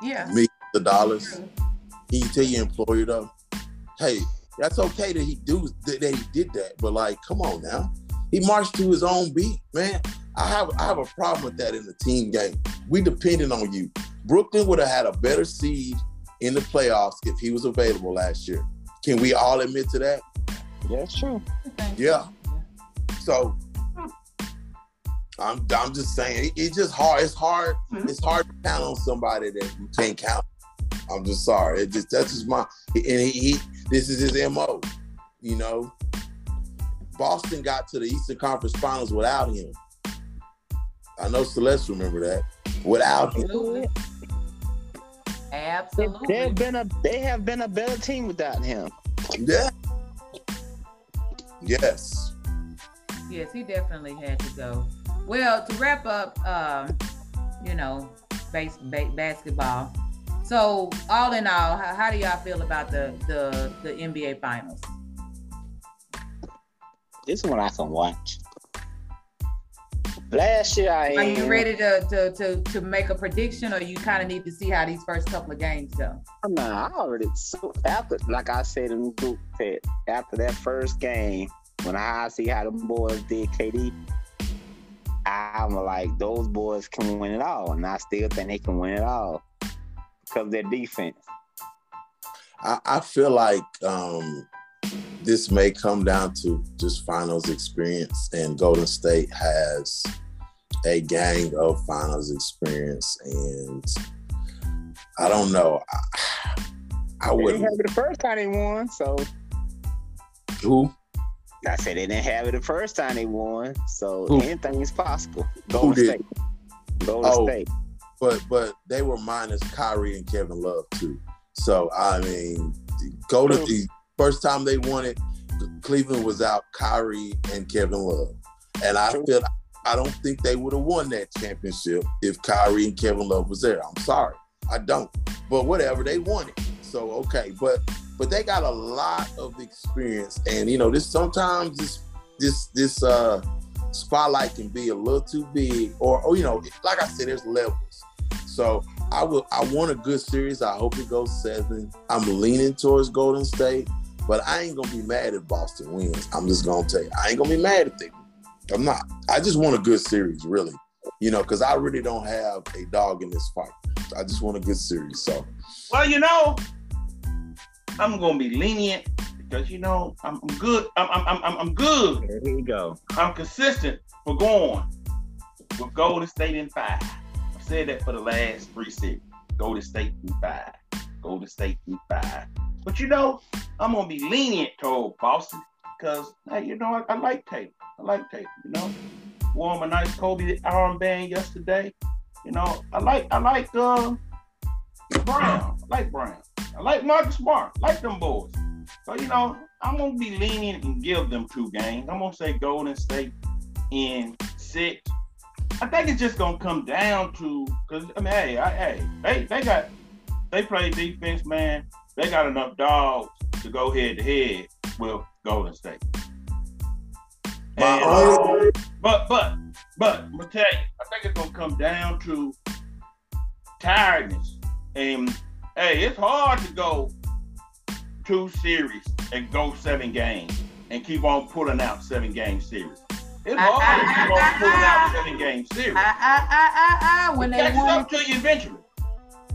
yeah millions of dollars? Can you tell your employer though, hey, that's okay that he do that he did that, but like, come on now, he marched to his own beat, man. I have I have a problem with that in the team game. We depending on you. Brooklyn would have had a better seed in the playoffs if he was available last year. Can we all admit to that? Yeah, it's true. Yeah. So I'm I'm just saying it, it's just hard. It's hard. Mm-hmm. It's hard to count on somebody that you can't count. I'm just sorry. It just that's just my and he, he this is his mo. You know, Boston got to the Eastern Conference Finals without him. I know Celeste remember that. Without Absolutely. him. Absolutely. They have been a they have been a better team without him. Yeah. Yes. Yes, he definitely had to go. Well, to wrap up, um, you know, base, ba- basketball. So, all in all, how, how do y'all feel about the, the the NBA Finals? This one I can watch. Last year, I are you ready to, to to to make a prediction, or you kind of need to see how these first couple of games go? Nah, I already so after, like I said in the group chat, after that first game, when I see how the boys did KD, I'm like those boys can win it all, and I still think they can win it all because their defense. I, I feel like um, this may come down to just finals experience, and Golden State has a gang of finals experience, and I don't know. I, I would have it the first time they won, so who? I said they didn't have it the first time they won, so who? anything is possible. Golden State. Golden oh, State. But but they were minus Kyrie and Kevin Love too. So I mean, go to the first time they won it, Cleveland was out Kyrie and Kevin Love. And I feel I don't think they would have won that championship if Kyrie and Kevin Love was there. I'm sorry. I don't. But whatever, they won it. So okay. But but they got a lot of experience. And you know, this sometimes this this this uh spotlight can be a little too big or, or you know, like I said, there's levels. So I will I want a good series. I hope it goes seven. I'm leaning towards Golden State. But I ain't gonna be mad if Boston wins. I'm just gonna tell you, I ain't gonna be mad if they. I'm not. I just want a good series, really. You know, because I really don't have a dog in this fight. I just want a good series. So. Well, you know, I'm gonna be lenient because you know I'm, good. I'm, I'm I'm I'm good. There you go. I'm consistent for going with Golden State in five. I've said that for the last three series. Golden State in five. Golden State in five. But you know, I'm gonna be lenient toward Boston because hey, you know, I, I like Tatum. I like Tatum. You know, wore a nice Kobe armband yesterday. You know, I like I like uh, Brown. I like Brown. I like Marcus Smart. I like them boys. So you know, I'm gonna be lenient and give them two games. I'm gonna say Golden State in six. I think it's just gonna come down to because I mean, hey, I, hey, they they got they play defense, man they got enough dogs to go head to head with Golden State. And, uh, but but but I'm gonna tell you, I think it's gonna come down to tiredness. And hey, it's hard to go two series and go seven games and keep on pulling out seven game series. It's ah, hard to ah, keep on ah, pulling out seven game series. I, I, I, I, I, when It they catches won, up to you eventually.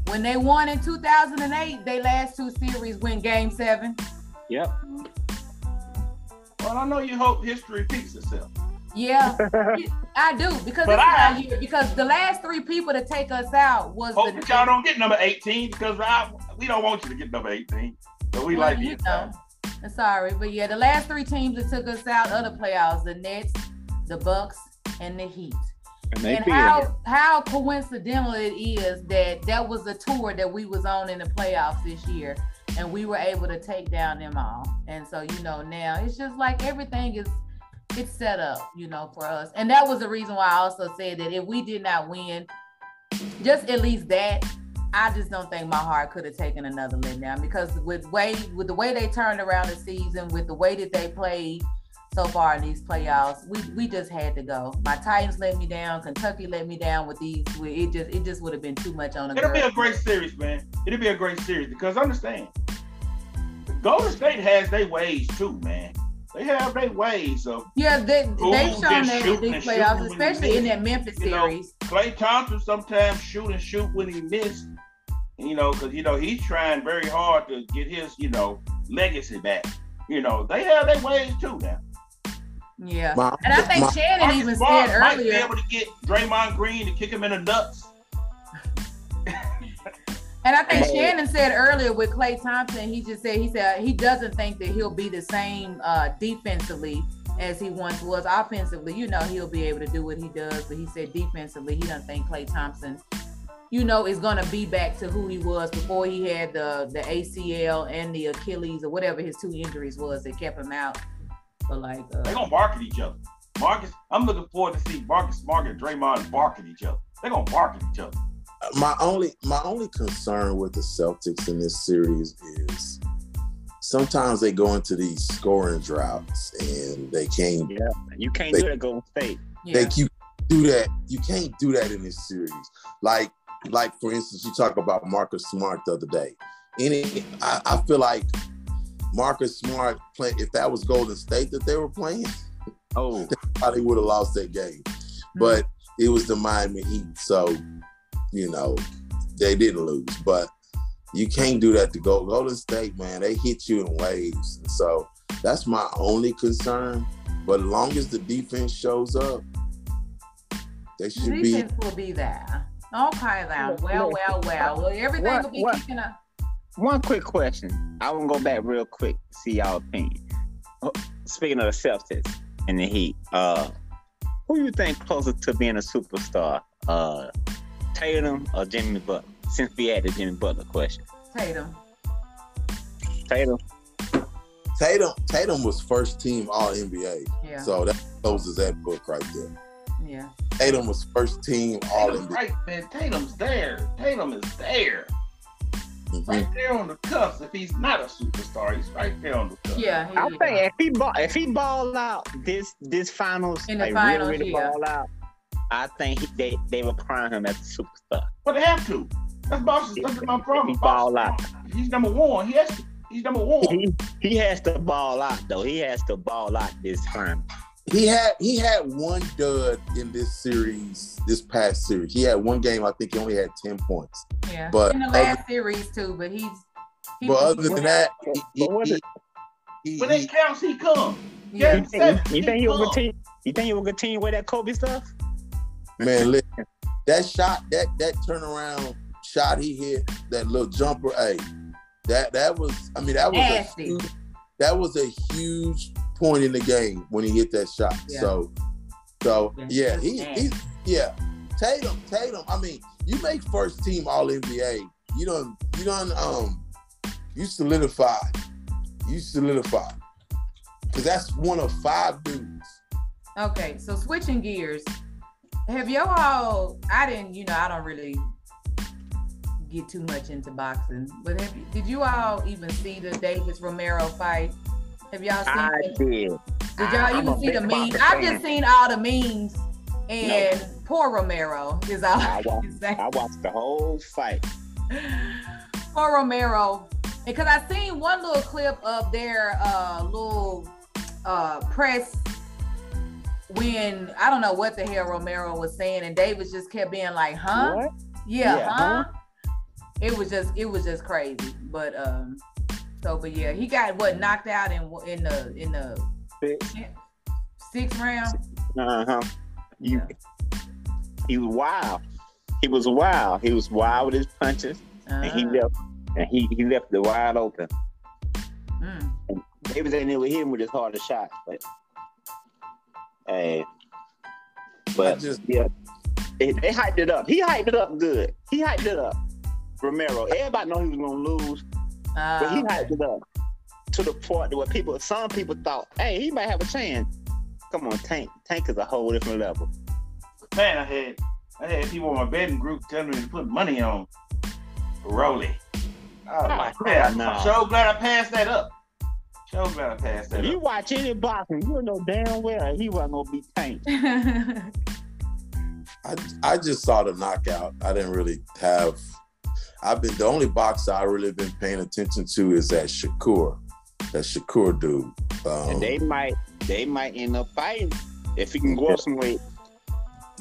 when they won in 2008, they last two series went game seven. Yep. Well, I know you hope history repeats itself. Yeah, <laughs> I do because But this I- year. Because the last three people to take us out was Hope the that y'all don't get number 18 because I, we don't want you to get number 18. But we Well, like you you. know. I'm sorry, but yeah, the last three teams that took us out of the playoffs: the Nets, the Bucks, and the Heat. And they and how how coincidental it is that that was the tour that we was on in the playoffs this year, and we were able to take down them all. And so you know now it's just like everything is it's set up, you know, for us. And that was the reason why I also said that if we did not win, just at least that. I just don't think my heart could have taken another letdown because with way with the way they turned around the season, with the way that they played so far in these playoffs, we we just had to go. My Titans let me down, Kentucky let me down with these. It just it just would have been too much on It'll be a great series, man. It'll be a great series because understand, Golden State has their ways too, man. They have their ways of Yeah, They they've shown that in these playoffs, especially in that Memphis You know, series. Klay Thompson sometimes shoot and shoot when he missed, you know, because you know he's trying very hard to get his, you know, legacy back. You know, they have their ways too now. Yeah, My- and I think my- Shannon Marcus even Smart said might be earlier. able to get Draymond Green to kick him in the nuts. And I think Shannon said earlier with Klay Thompson, he just said he said he doesn't think that he'll be the same uh, defensively as he once was. Offensively, you know, he'll be able to do what he does, but he said defensively, he doesn't think Klay Thompson, you know, is gonna be back to who he was before he had the the ACL and the Achilles or whatever his two injuries was that kept him out. But like, They're uh, gonna bark at each other. Marcus, I'm looking forward to see Marcus Smart and Draymond bark at each other. They're gonna bark at each other. my only my only concern with the Celtics in this series is sometimes they go into these scoring droughts and they can't Yeah, you can't They- do that Golden State. yeah, they you do that you can't do that in this series like like for instance you talk about Marcus Smart the other day any I, I feel like Marcus Smart playing. if that was Golden State that they were playing Oh, <laughs> probably would have lost that game. Hmm. But it was the Miami Heat so you know they didn't lose. But you can't do that to go Golden State man. They hit you in waves. And so that's my only concern. But as long as the defense shows up they the should be defense will be there. Okay, now, Look, well, well, well, well, everything what- will be what- kicking up. One quick question. I want to go back real quick. to See y'all opinion. Oh, Speaking of the Celtics and the Heat, uh, who you think closer to being a superstar, uh, Tatum or Jimmy Butler? Since we had the Jimmy Butler question, Tatum. Tatum. Tatum Tatum was first team all NBA. Yeah. So that closes that book right there. yeah. Tatum was first team all Tatum's NBA. right, man. Tatum's there. Tatum is there. Mhm. Right there on the cusp. If he's not a superstar, he's right there on the cusp. Yeah. he I is. think if he ball, if he ball out this this finals, In the like finals, really, really yeah. ball out, I think he, they they will crown him as a superstar. But they have to. That's Boston's that's my problem. He ball Boston, He's number one. He has to. He's number one. He, he has to ball out though. He has to ball out this final. He had he had one dud in this series, this past series. He had one game, I think he only had 10 points. Yeah. But in the last series too, but he's. He, But other than that, he, he, But what he, is- he- When it he- counts, he comes. yeah. You think, you think he will continue? You think he will continue with that Kobe stuff? man, listen, that shot, that that turnaround shot he hit, that little jumper, hey, that that was, I mean, that was a huge, that was a huge point in the game when he hit that shot. Yeah. So, so Yeah, he, he, yeah, Tatum, Tatum. I mean, you make first team All NBA. You don't, you don't, um, you solidify, you solidify, because that's one of five dudes. Okay, so switching gears, have y'all all? I didn't, you know, I don't really get too much into boxing, but have did you all even see the Davis Romero fight? Have y'all seen? I it? did. Did y'all even see the memes? I've just seen all the memes, and poor Romero is all I I wa- can say. I watched the whole fight. <laughs> Poor Romero, because I seen one little clip of their uh little uh press when I don't know what the hell Romero was saying, and Davis just kept being like, "Huh? What? Yeah, Yeah, huh?" It was just it was just crazy. But um, so but yeah, he got what knocked out in in the in the Six. sixth round. Uh-huh. You, Yeah. he was wild. He was wild. He was wild with his punches, and he Uh, left and he, he left it wide open. mm. Davis ain't never hit him with his hardest shot, but hey, but just- yeah, they, they hyped it up. He hyped it up good. He hyped it up. Romero, everybody know he was gonna lose, but he Uh, hyped it up to the point where people, some people thought, hey, he might have a chance. Come on, Tank. Tank is a whole different level. Man, I had I had people in my betting group telling me to put money on Rolly. I was like, Oh, yeah, no. I'm so glad I passed that up. So glad I passed that If you watch any boxing, you know damn well he wasn't gonna be Tank. <laughs> I I just saw the knockout. I didn't really have. I've been the only boxer I really been paying attention to is that Shakur, that Shakur dude. Um, And they might, they might end up fighting if he can go up some weight.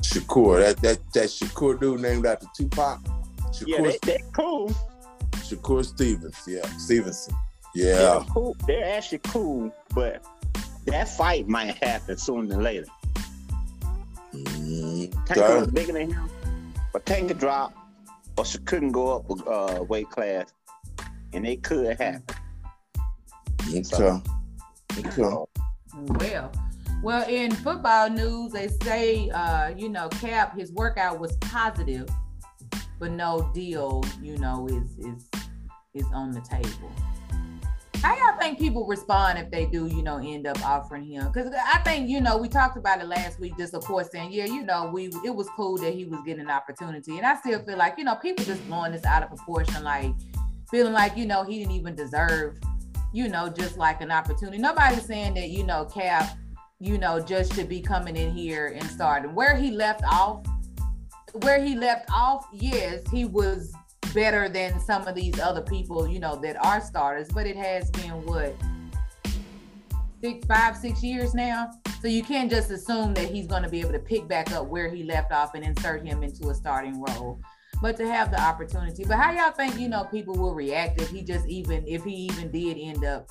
Shakur, that that that Shakur dude named after Tupac. Shakur, Yeah, they, they're cool. Shakur Stevens. Yeah, Stevenson. Yeah. They're cool. They're actually cool, but that fight might happen sooner than later. Mm, Tank was bigger than him, but Tank drop, or she couldn't go up a uh, weight class, and it could happen. Okay. Okay. well, well, in football news, they say, uh, you know, Cap, his workout was positive, but no deal, you know, is is is on the table. How y'all think people respond if they do, you know, end up offering him? Because I think, you know, we talked about it last week, just of course saying, yeah, you know, we it was cool that he was getting an opportunity. And I still feel like, you know, people just blowing this out of proportion, like feeling like, you know, he didn't even deserve, you know, just like an opportunity. Nobody's saying that, you know, Cap, you know, just should be coming in here and starting. Where he left off, where he left off, yes, he was better than some of these other people, you know, that are starters, but it has been what six, five, six years now. So you can't just assume that he's going to be able to pick back up where he left off and insert him into a starting role. But to have the opportunity. But how y'all think, you know, people will react if he just even if he even did end up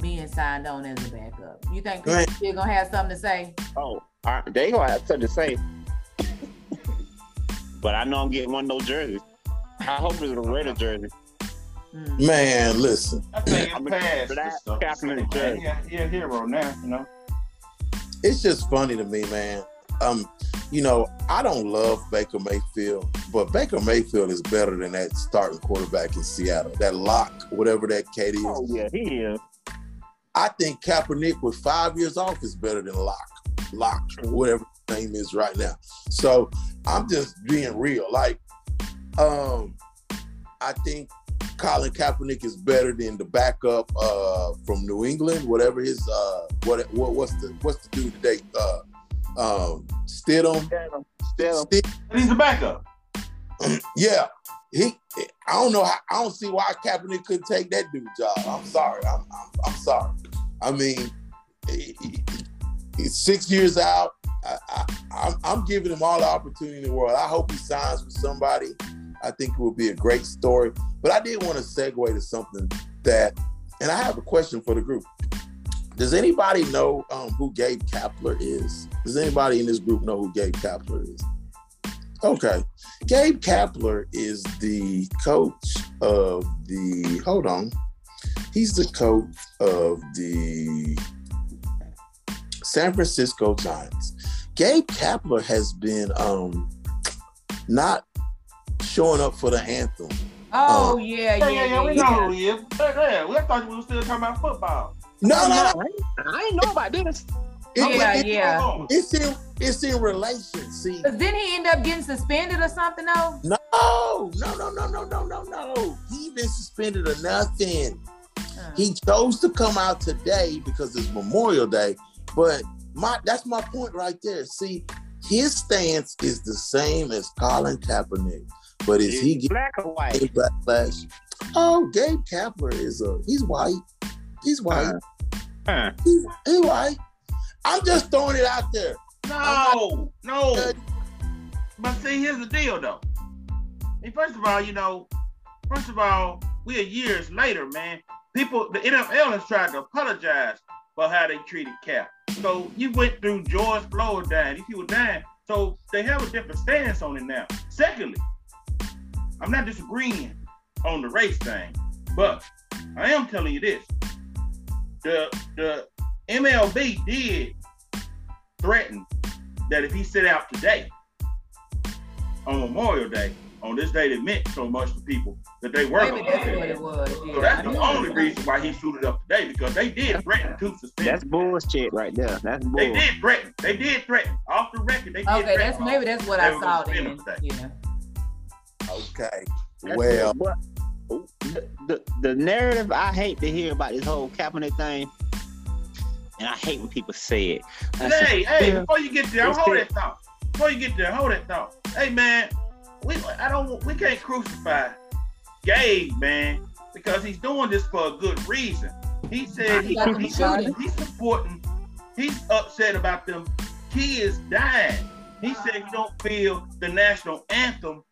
being signed on as a backup? You think people Right. still gonna have something to say? Oh, right, they gonna have something to say. <laughs> but I know I'm getting one of those jerseys. I hope it's a Raider jersey. Mm. Man, listen. I think I'm it passed. for that this. Kaepernick jersey. yeah, he a hero now, you know. it's just funny to me, man. Um, you know, I don't love Baker Mayfield, but Baker Mayfield is better than that starting quarterback in Seattle. That lock, whatever that Kate is. Oh yeah, he is. I think Kaepernick with five years off is better than Lock. Lock, whatever his name is right now. So I'm just being real. Like, um, I think Colin Kaepernick is better than the backup uh, from New England, whatever his uh, what what what's the what's the dude today? Uh, um, Stidham. Still, Stid- And he's the backup. <clears throat> yeah, he. I don't know. How, I don't see why Kaepernick couldn't take that dude job. I'm sorry. I'm I'm, I'm sorry. I mean, he- he- he's six years out. I, I, I'm, I'm giving him all the opportunity in the world. I hope he signs with somebody. I think it would be a great story. But I did want to segue to something that, and I have a question for the group. Does anybody know um, who Gabe Kapler is? Does anybody in this group know who Gabe Kapler is? Okay. Gabe Kapler is the coach of the, hold on. He's the coach of the San Francisco Giants. Gabe Kapler has been um not showing up for the anthem. Oh yeah, Yeah, yeah, yeah, yeah. We yeah. know who he is. Yeah, yeah, we thought we were still talking about football. No, no, no. I, ain't- I ain't know about this. It- Yeah, it- yeah. It's in it's in relation. See, But then he end up getting suspended or something though. no, no, no, no, no, no, no, no. He been suspended or nothing. Uh, He chose to come out today because it's Memorial Day. But my that's my point right there. See, his stance is the same as Colin Kaepernick. But is he black or white? backlash? Oh, Gabe Kapler is a he's white. He's uh-huh. white. Huh. He, he right. I'm just throwing it out there. No, no. But see, here's the deal, though. And first of all, you know, first of all, we are years later, man. People, the NFL has tried to apologize for how they treated Cap. So you went through George Floyd dying, these people dying. So they have a different stance on it now. Secondly, I'm not disagreeing on the race thing, but I am telling you this. The the MLB did threaten that if he sit out today on Memorial Day, on this day that meant so much to people that they were. Maybe that's what it was. Yeah. So that's the only reason why he suited up today because they did threaten to suspend. That's bullshit right there. That's bull. They did threaten. They did threaten off the record. They did okay, that's maybe that's what I saw then. Yeah. Okay. Well, the, the, the narrative I hate to hear about this whole Kaepernick thing, and I hate when people say it. hey, hey, before you get there, hold that thought. Before you get there, hold that thought. Hey, man, we I don't we can't crucify Gabe, man, because he's doing this for a good reason. He said he, he's, he's supporting, he's upset about them kids dying. He said he don't feel the national anthem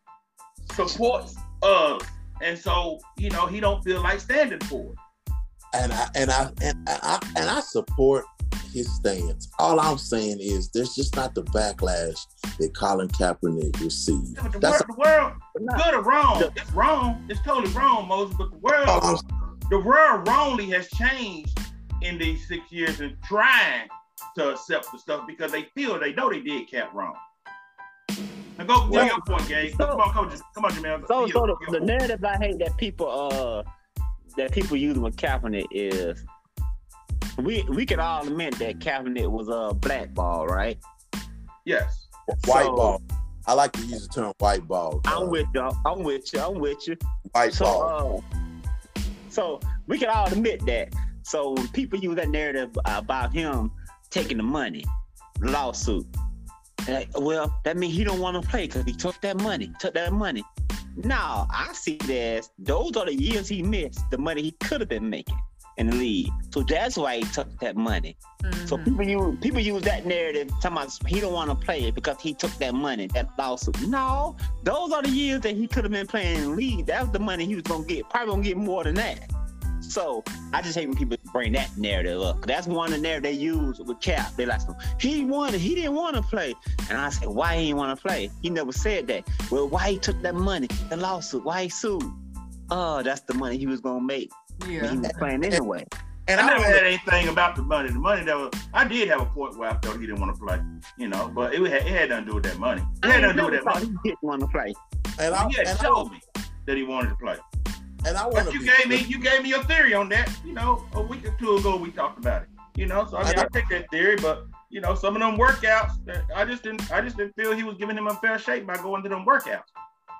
supports us. And so, you know, he don't feel like standing for it. And I and I and I and I support his stance. All I'm saying is there's just not the backlash that Colin Kaepernick received. Yeah, the, That's the world, good or wrong, the, it's wrong. It's totally wrong, Moses. But the world, oh, the world wrongly has changed in these six years and trying to accept the stuff because they feel they know they did Cap wrong. Now go well, your point, Gabe. So, come on, coaches. Come on, Jamel. So, so the, the narrative I hate that people uh that people use with Kaepernick is we we can all admit that Kaepernick was a black ball, right? Yes. White so, ball. I like to use the term white ball. Uh, I'm with you. I'm with you. I'm with you. White so, ball. Uh, so we can all admit that. So people use that narrative about him taking the money, lawsuit. Like, well, that means he don't want to play because he took that money, took that money. No, I see that as those are the years he missed, the money he could have been making in the league. So that's why he took that money. Mm-hmm. So people use people use that narrative talking about he don't want to play it because he took that money, that lawsuit. No, those are the years that he could have been playing in the league. That was the money he was gonna get. Probably gonna get more than that. So I just hate when people bring that narrative up. That's one of the narrative they use with Cap. They like, he wanted, he didn't want to play. And I said, why he didn't want to play? He never said that. Well, why he took that money, the lawsuit, why he sued? Oh, that's the money he was gonna make. Yeah. he was playing anyway. And I never had anything about the money. The money that was, I did have a point where I felt he didn't want to play, you know, but it had, it had nothing to do with that money. It had nothing to do with that money. He didn't want to play. And I, he had and told I, me that he wanted to play. And I want you gave me you gave me your theory on that. You know, a week or two ago we talked about it. You know, so I mean I, I take that theory, but you know, some of them workouts, I just didn't I just didn't feel he was giving him a fair shake by going to them workouts.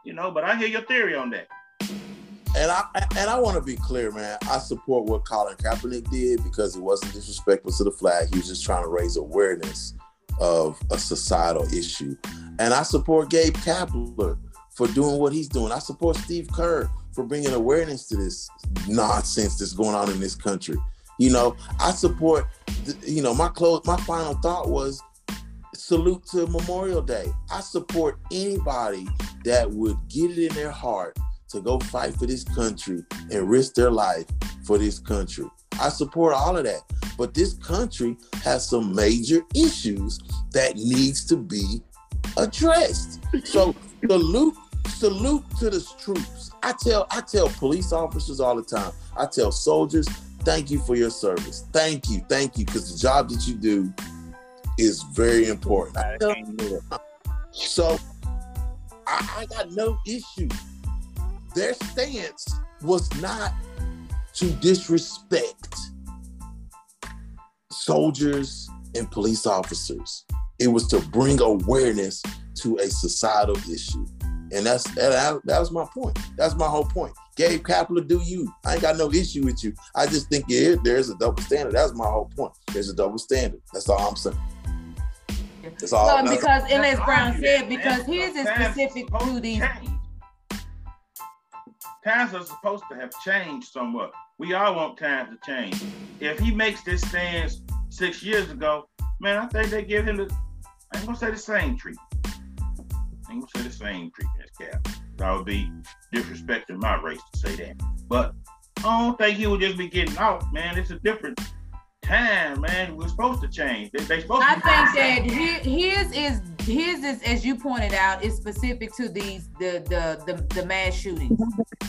You know, but I hear your theory on that. And I and I want to be clear, man. I support what Colin Kaepernick did because it wasn't disrespectful to the flag. He was just trying to raise awareness of a societal issue. And I support Gabe Kapler for doing what he's doing. I support Steve Kerr for bringing awareness to this nonsense that's going on in this country. You know, I support. You know, my close. My final thought was salute to Memorial Day. I support anybody that would get it in their heart to go fight for this country and risk their life for this country. I support all of that. But this country has some major issues that needs to be addressed. So salute, salute to the troops. I tell I tell police officers all the time. I tell soldiers, thank you for your service. Thank you, thank you, because the job that you do is very important. so I, I got no issue. Their stance was not to disrespect soldiers and police officers. It was to bring awareness to a societal issue. And that's that, that was my point. That's my whole point. Gabe Kapler, do you? I ain't got no issue with you. I just think yeah, there's a double standard. That's my whole point. There's a double standard. That's all I'm saying. That's all. Well, because Ellis Brown said because his is specific to these. times are supposed to have changed somewhat. We all want times to change. If he makes this stance six years ago, man, I think they give him the I ain't gonna say the same treatment. I ain't gonna say the same treatment as Cap. That would be disrespecting my race to say that. But I don't think he would just be getting out, man. It's a different time, man. We're supposed to change. They, they supposed I to think that his, his is his is as you pointed out is specific to these the the the, the mass shootings.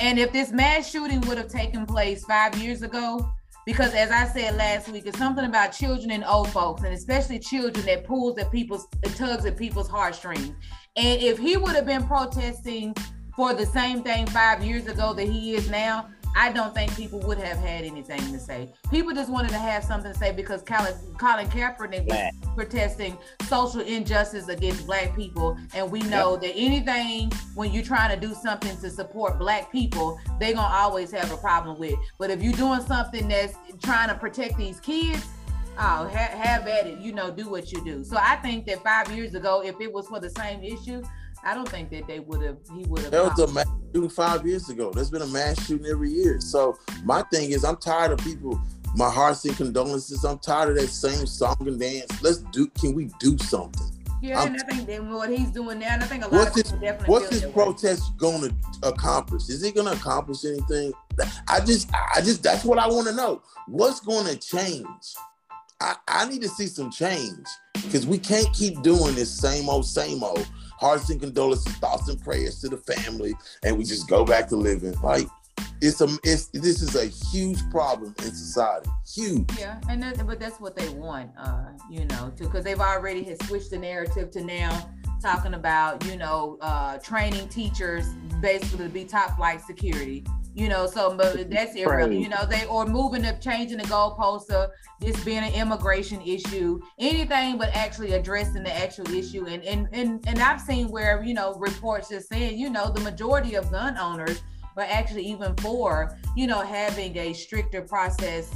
And if this mass shooting would have taken place five years ago, because as I said last week, it's something about children and old folks, and especially children that pulls at people's tugs at people's heartstrings. And if he would have been protesting for the same thing five years ago that he is now, I don't think people would have had anything to say. People just wanted to have something to say because Colin, Colin Kaepernick was protesting social injustice against black people. And we know yep. that anything when you're trying to do something to support black people, they're gonna always have a problem with. But if you're doing something that's trying to protect these kids, oh, have, have at it, you know, do what you do. So I think that five years ago, if it was for the same issue, I don't think that they would have. He would have. That was a mass shooting five years ago. There's been a mass shooting every year. So my thing is, I'm tired of people. My heart's in condolences. I'm tired of that same song and dance. Let's do. Can we do something? Yeah, I'm, and I think that what he's doing now, and I think a lot what's of people this, definitely. What's this protest going to accomplish? Is it going to accomplish anything? I just, I just, that's what I want to know. What's going to change? I, I need to see some change because we can't keep doing this same old, same old hearts and condolences, thoughts and prayers to the family, and we just go back to living. Like it's a it's this is a huge problem in society. Huge. Yeah, and that, but that's what they want, uh, you know, to because they've already had switched the narrative to now talking about, you know, uh, training teachers basically to be top flight security you know, so but that's irrelevant, you know, they or moving up, changing the goalposts of this being an immigration issue, anything but actually addressing the actual issue. And and and and I've seen where, you know, reports just saying, you know, the majority of gun owners are actually even for, you know, having a stricter process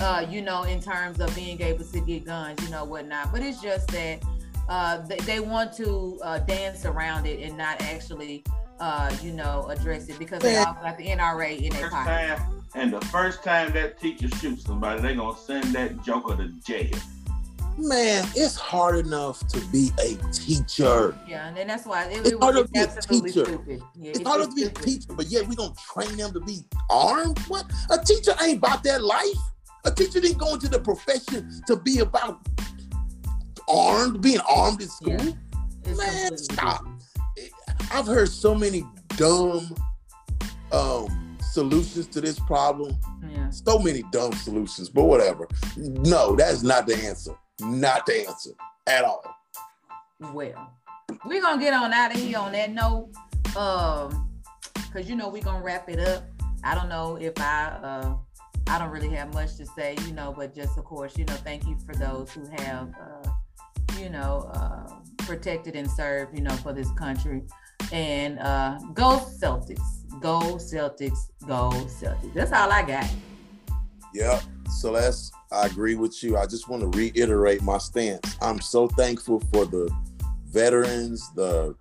uh, you know, in terms of being able to get guns, you know, whatnot. But it's just that uh, they, they want to uh, dance around it and not actually uh, you know, address it because they all got the NRA in their pocket. And the first time that teacher shoots somebody, they're gonna send that joker to jail. Man, it's hard enough to be a teacher. Yeah, and that's why it, it's it hard to be a teacher. Stupid. Yeah, it's, it's hard to be a teacher, but yet we gonna train them to be armed. What? A teacher ain't about that life. A teacher didn't go into the profession to be about armed, being armed in school. Yeah, Man, stop. I've heard so many dumb um, solutions to this problem. Yeah. So many dumb solutions, but whatever. No, that's not the answer. Not the answer at all. Well, we're gonna get on out of here on that note. Um, because you know we're gonna wrap it up. I don't know if I uh I don't really have much to say, you know, but just of course, you know, thank you for those who have uh, you know, uh protected and served, you know, for this country. And uh, go Celtics. Go Celtics. Go Celtics. That's all I got. Yep. Celeste, I agree with you. I just want to reiterate my stance. I'm so thankful for the veterans, the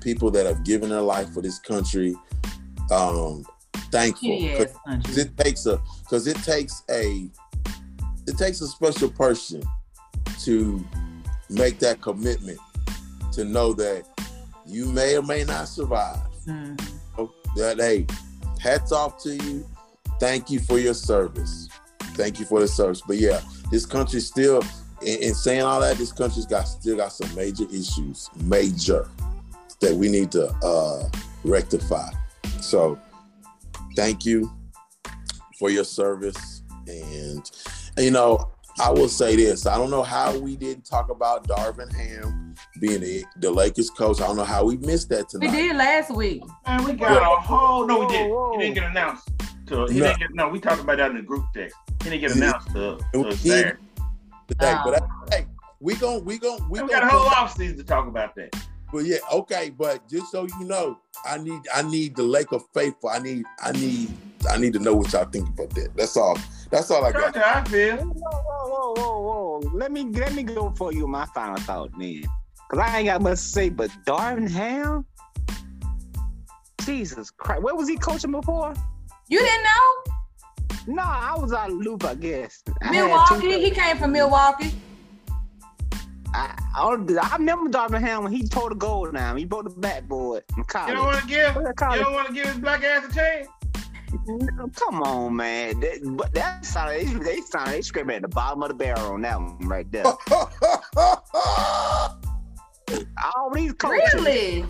people that have given their life for this country. Um, thankful. Yes, it takes a because it takes a it takes a special person to make that commitment to know that you may or may not survive. Mm-hmm. That hey, hats off to you. Thank you for your service. Thank you for the service. But yeah, this country still, in, in saying all that, this country's got still got some major issues, major that we need to uh, rectify. So, thank you for your service, and you know, I will say this: I don't know how we didn't talk about Darvin Ham being the, the Lakers coach. I don't know how we missed that tonight. We did last week. And we got a whole. No, we didn't. He didn't get announced. To, he no. didn't get, no, we talked about that in the group text. He didn't get announced to, to Saturday. Today, oh. but hey, we gon' we gon' we, we got a whole off season to talk about that. But yeah, okay, but just so you know, I need I need the Laker faithful. I need I need I need to know what y'all think about that. That's all. That's all I got. I feel. Whoa, whoa, whoa, whoa, whoa. Let me let me go for you my final thought, man. Cause I ain't got much to say, but Darvin Ham, Jesus Christ. Where was he coaching before? You didn't know? No, I was out of loop, I guess. I Milwaukee. He came from Milwaukee. I, I, I remember Darvin Ham when he tore the goal down. He broke the backboard in college. You don't want to give. You don't want to give his black ass a chance. No, Come on, man. That, but that sounded they, they sounded they scraping at the bottom of the barrel on that one right there. <laughs> All these coaches, Really?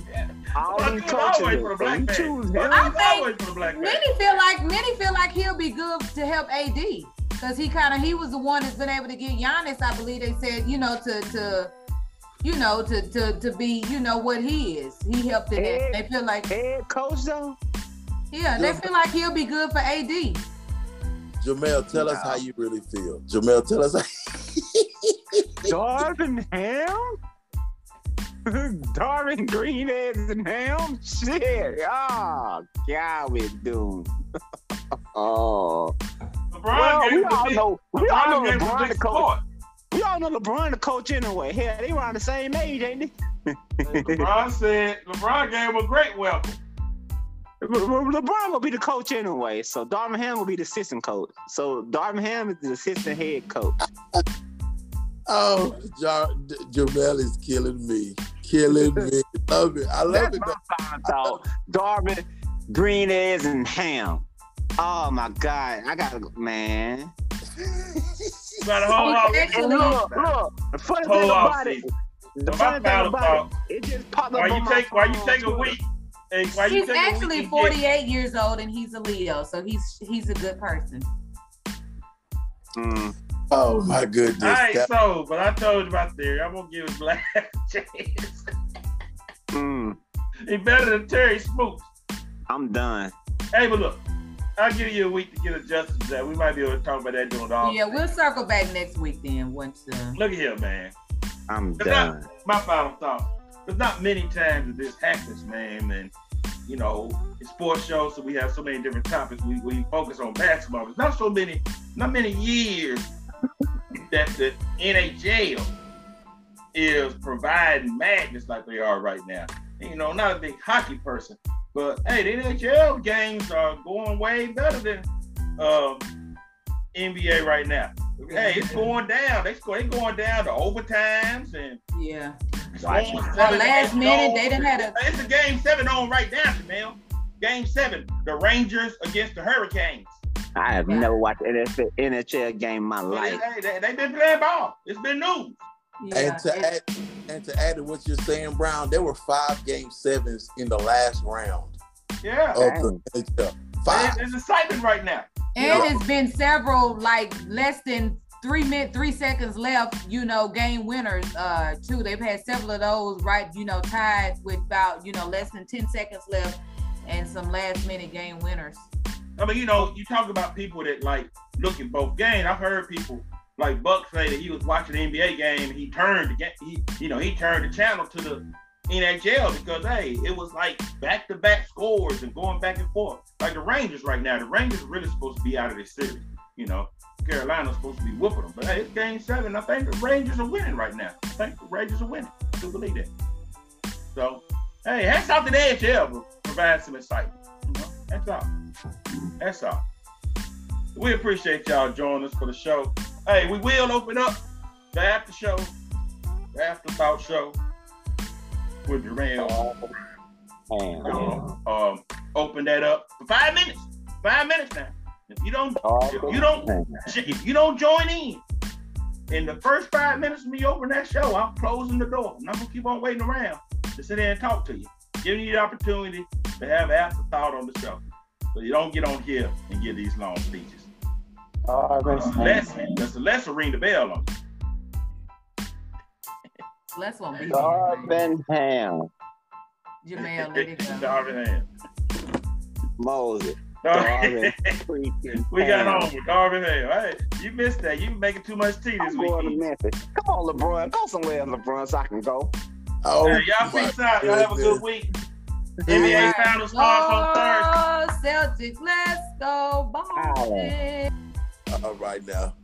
all Well, these he was always for the coaches, black you man. choose Well, him. I think always for the black. Many feel like many feel like he'll be good to help AD because he kind of he was the one that's been able to get Giannis. I believe they said you know to to you know to to to be you know what he is. He helped in that. They feel like Head coach though. Yeah, they feel like he'll be good for AD. Jamel, tell us how you really feel. Jamel, tell us. <laughs> Darvin Ham? <laughs> Darvin Green eggs and ham? Shit. Oh, God, we're doomed. oh. LeBron Well, we all big- know, we all know LeBron gave him a LeBron big the coach. support. We all know LeBron the coach anyway. Hell, they around the same age, ain't they? <laughs> LeBron said LeBron gave him a great welcome. Le- Le- LeBron will be the coach anyway, so Darvin Ham will be the assistant coach. So Darvin Ham is the assistant head coach. oh, Ja- D- Jamel is killing me. Killing me. Love it. I love That's it. my final thought. Darvin, green eggs, and ham. Oh my God, I gotta go, man. You got a whole off. Excellent. And look, look, the funny Whole thing off about it, season. the So my funny thing about thought, it, it just popped up Why you my take why you phone take a week? Hey, why He's take actually and get- 48 years old and he's a Leo, so he's he's a good person. Mm. Oh my goodness. All right, That- so but I told you my theory. I'm gonna give his black a <laughs> chance. Mm. he better than Terry Spooks. I'm done. Hey, but look, I'll give you a week to get adjusted to that. We might be able to talk about that during the off. Yeah, we'll circle back next week then once uh, Look at here, man. I'm It's done. My final thought. There's not many times that this happens, man. And you know, it's sports shows, so we have so many different topics. We, we focus on basketball. There's not so many, not many years that the NHL is providing madness like they are right now. And, you know, not a big hockey person, but hey, the NHL games are going way better than um, NBA right now. Hey, it's going down. They are going down to overtimes and yeah. Right. scoring Well, last eight minute goals. they done had a It's a game seven on right now, Jamel. Game seven, the Rangers against the Hurricanes. I have Yeah. never watched an NHL game in my But life. Hey, they, they've been playing ball. It's been news. yeah. and to add and to add to what you're saying, Brown, there were five game sevens in the last round Yeah. of the NHL. Five. It's, it's excitement right now. And know? it's been several like less than three minute three seconds left, you know, game winners uh too. They've had several of those right, you know, tied with about, you know, less than 10 seconds left and some last minute game winners. I mean, you know, you talk about people that like look at both games. I've heard people like Buck say that he was watching the NBA game and he turned the game, he, you know, he turned the channel to the NHL because hey, it was like back to back scores and going back and forth. Like the Rangers right now, the Rangers really supposed to be out of this series. You know, Carolina's supposed to be whooping them, but hey, it's game seven. I think the Rangers are winning right now. I think the Rangers are winning. I do believe that. So, hey, hats off to the NHL for providing some excitement. You know, that's all. That's all. We appreciate y'all joining us for the show. Hey, we will open up the after show, the after thought show with Jermaine. Um, um, open that up for five minutes. Five minutes now. If you don't, if you don't, if you don't join in in the first five minutes of me opening that show, I'm closing the door. I'm not gonna keep on waiting around to sit there and talk to you. Giving you the opportunity to have afterthought on the show. So you don't get on here and give these long speeches. That's less, that's less to ring the bell on you. Les won't be here. Darvin Ham, Jamel, let it go. <laughs> Darvin Ham. Moses, Darvin <laughs> Darvin. freaking <laughs> we got Ham. home with Darvin Ham. Hey, you missed that. You making too much tea this I'm going to week. Memphis. Come on, LeBron. Go somewhere, else, LeBron, so I can go. Oh, Hey, y'all my peace out. Y'all have a good week. NBA Finals starts on Thursday. Oh, Celtics, let's go, Boston. All right now.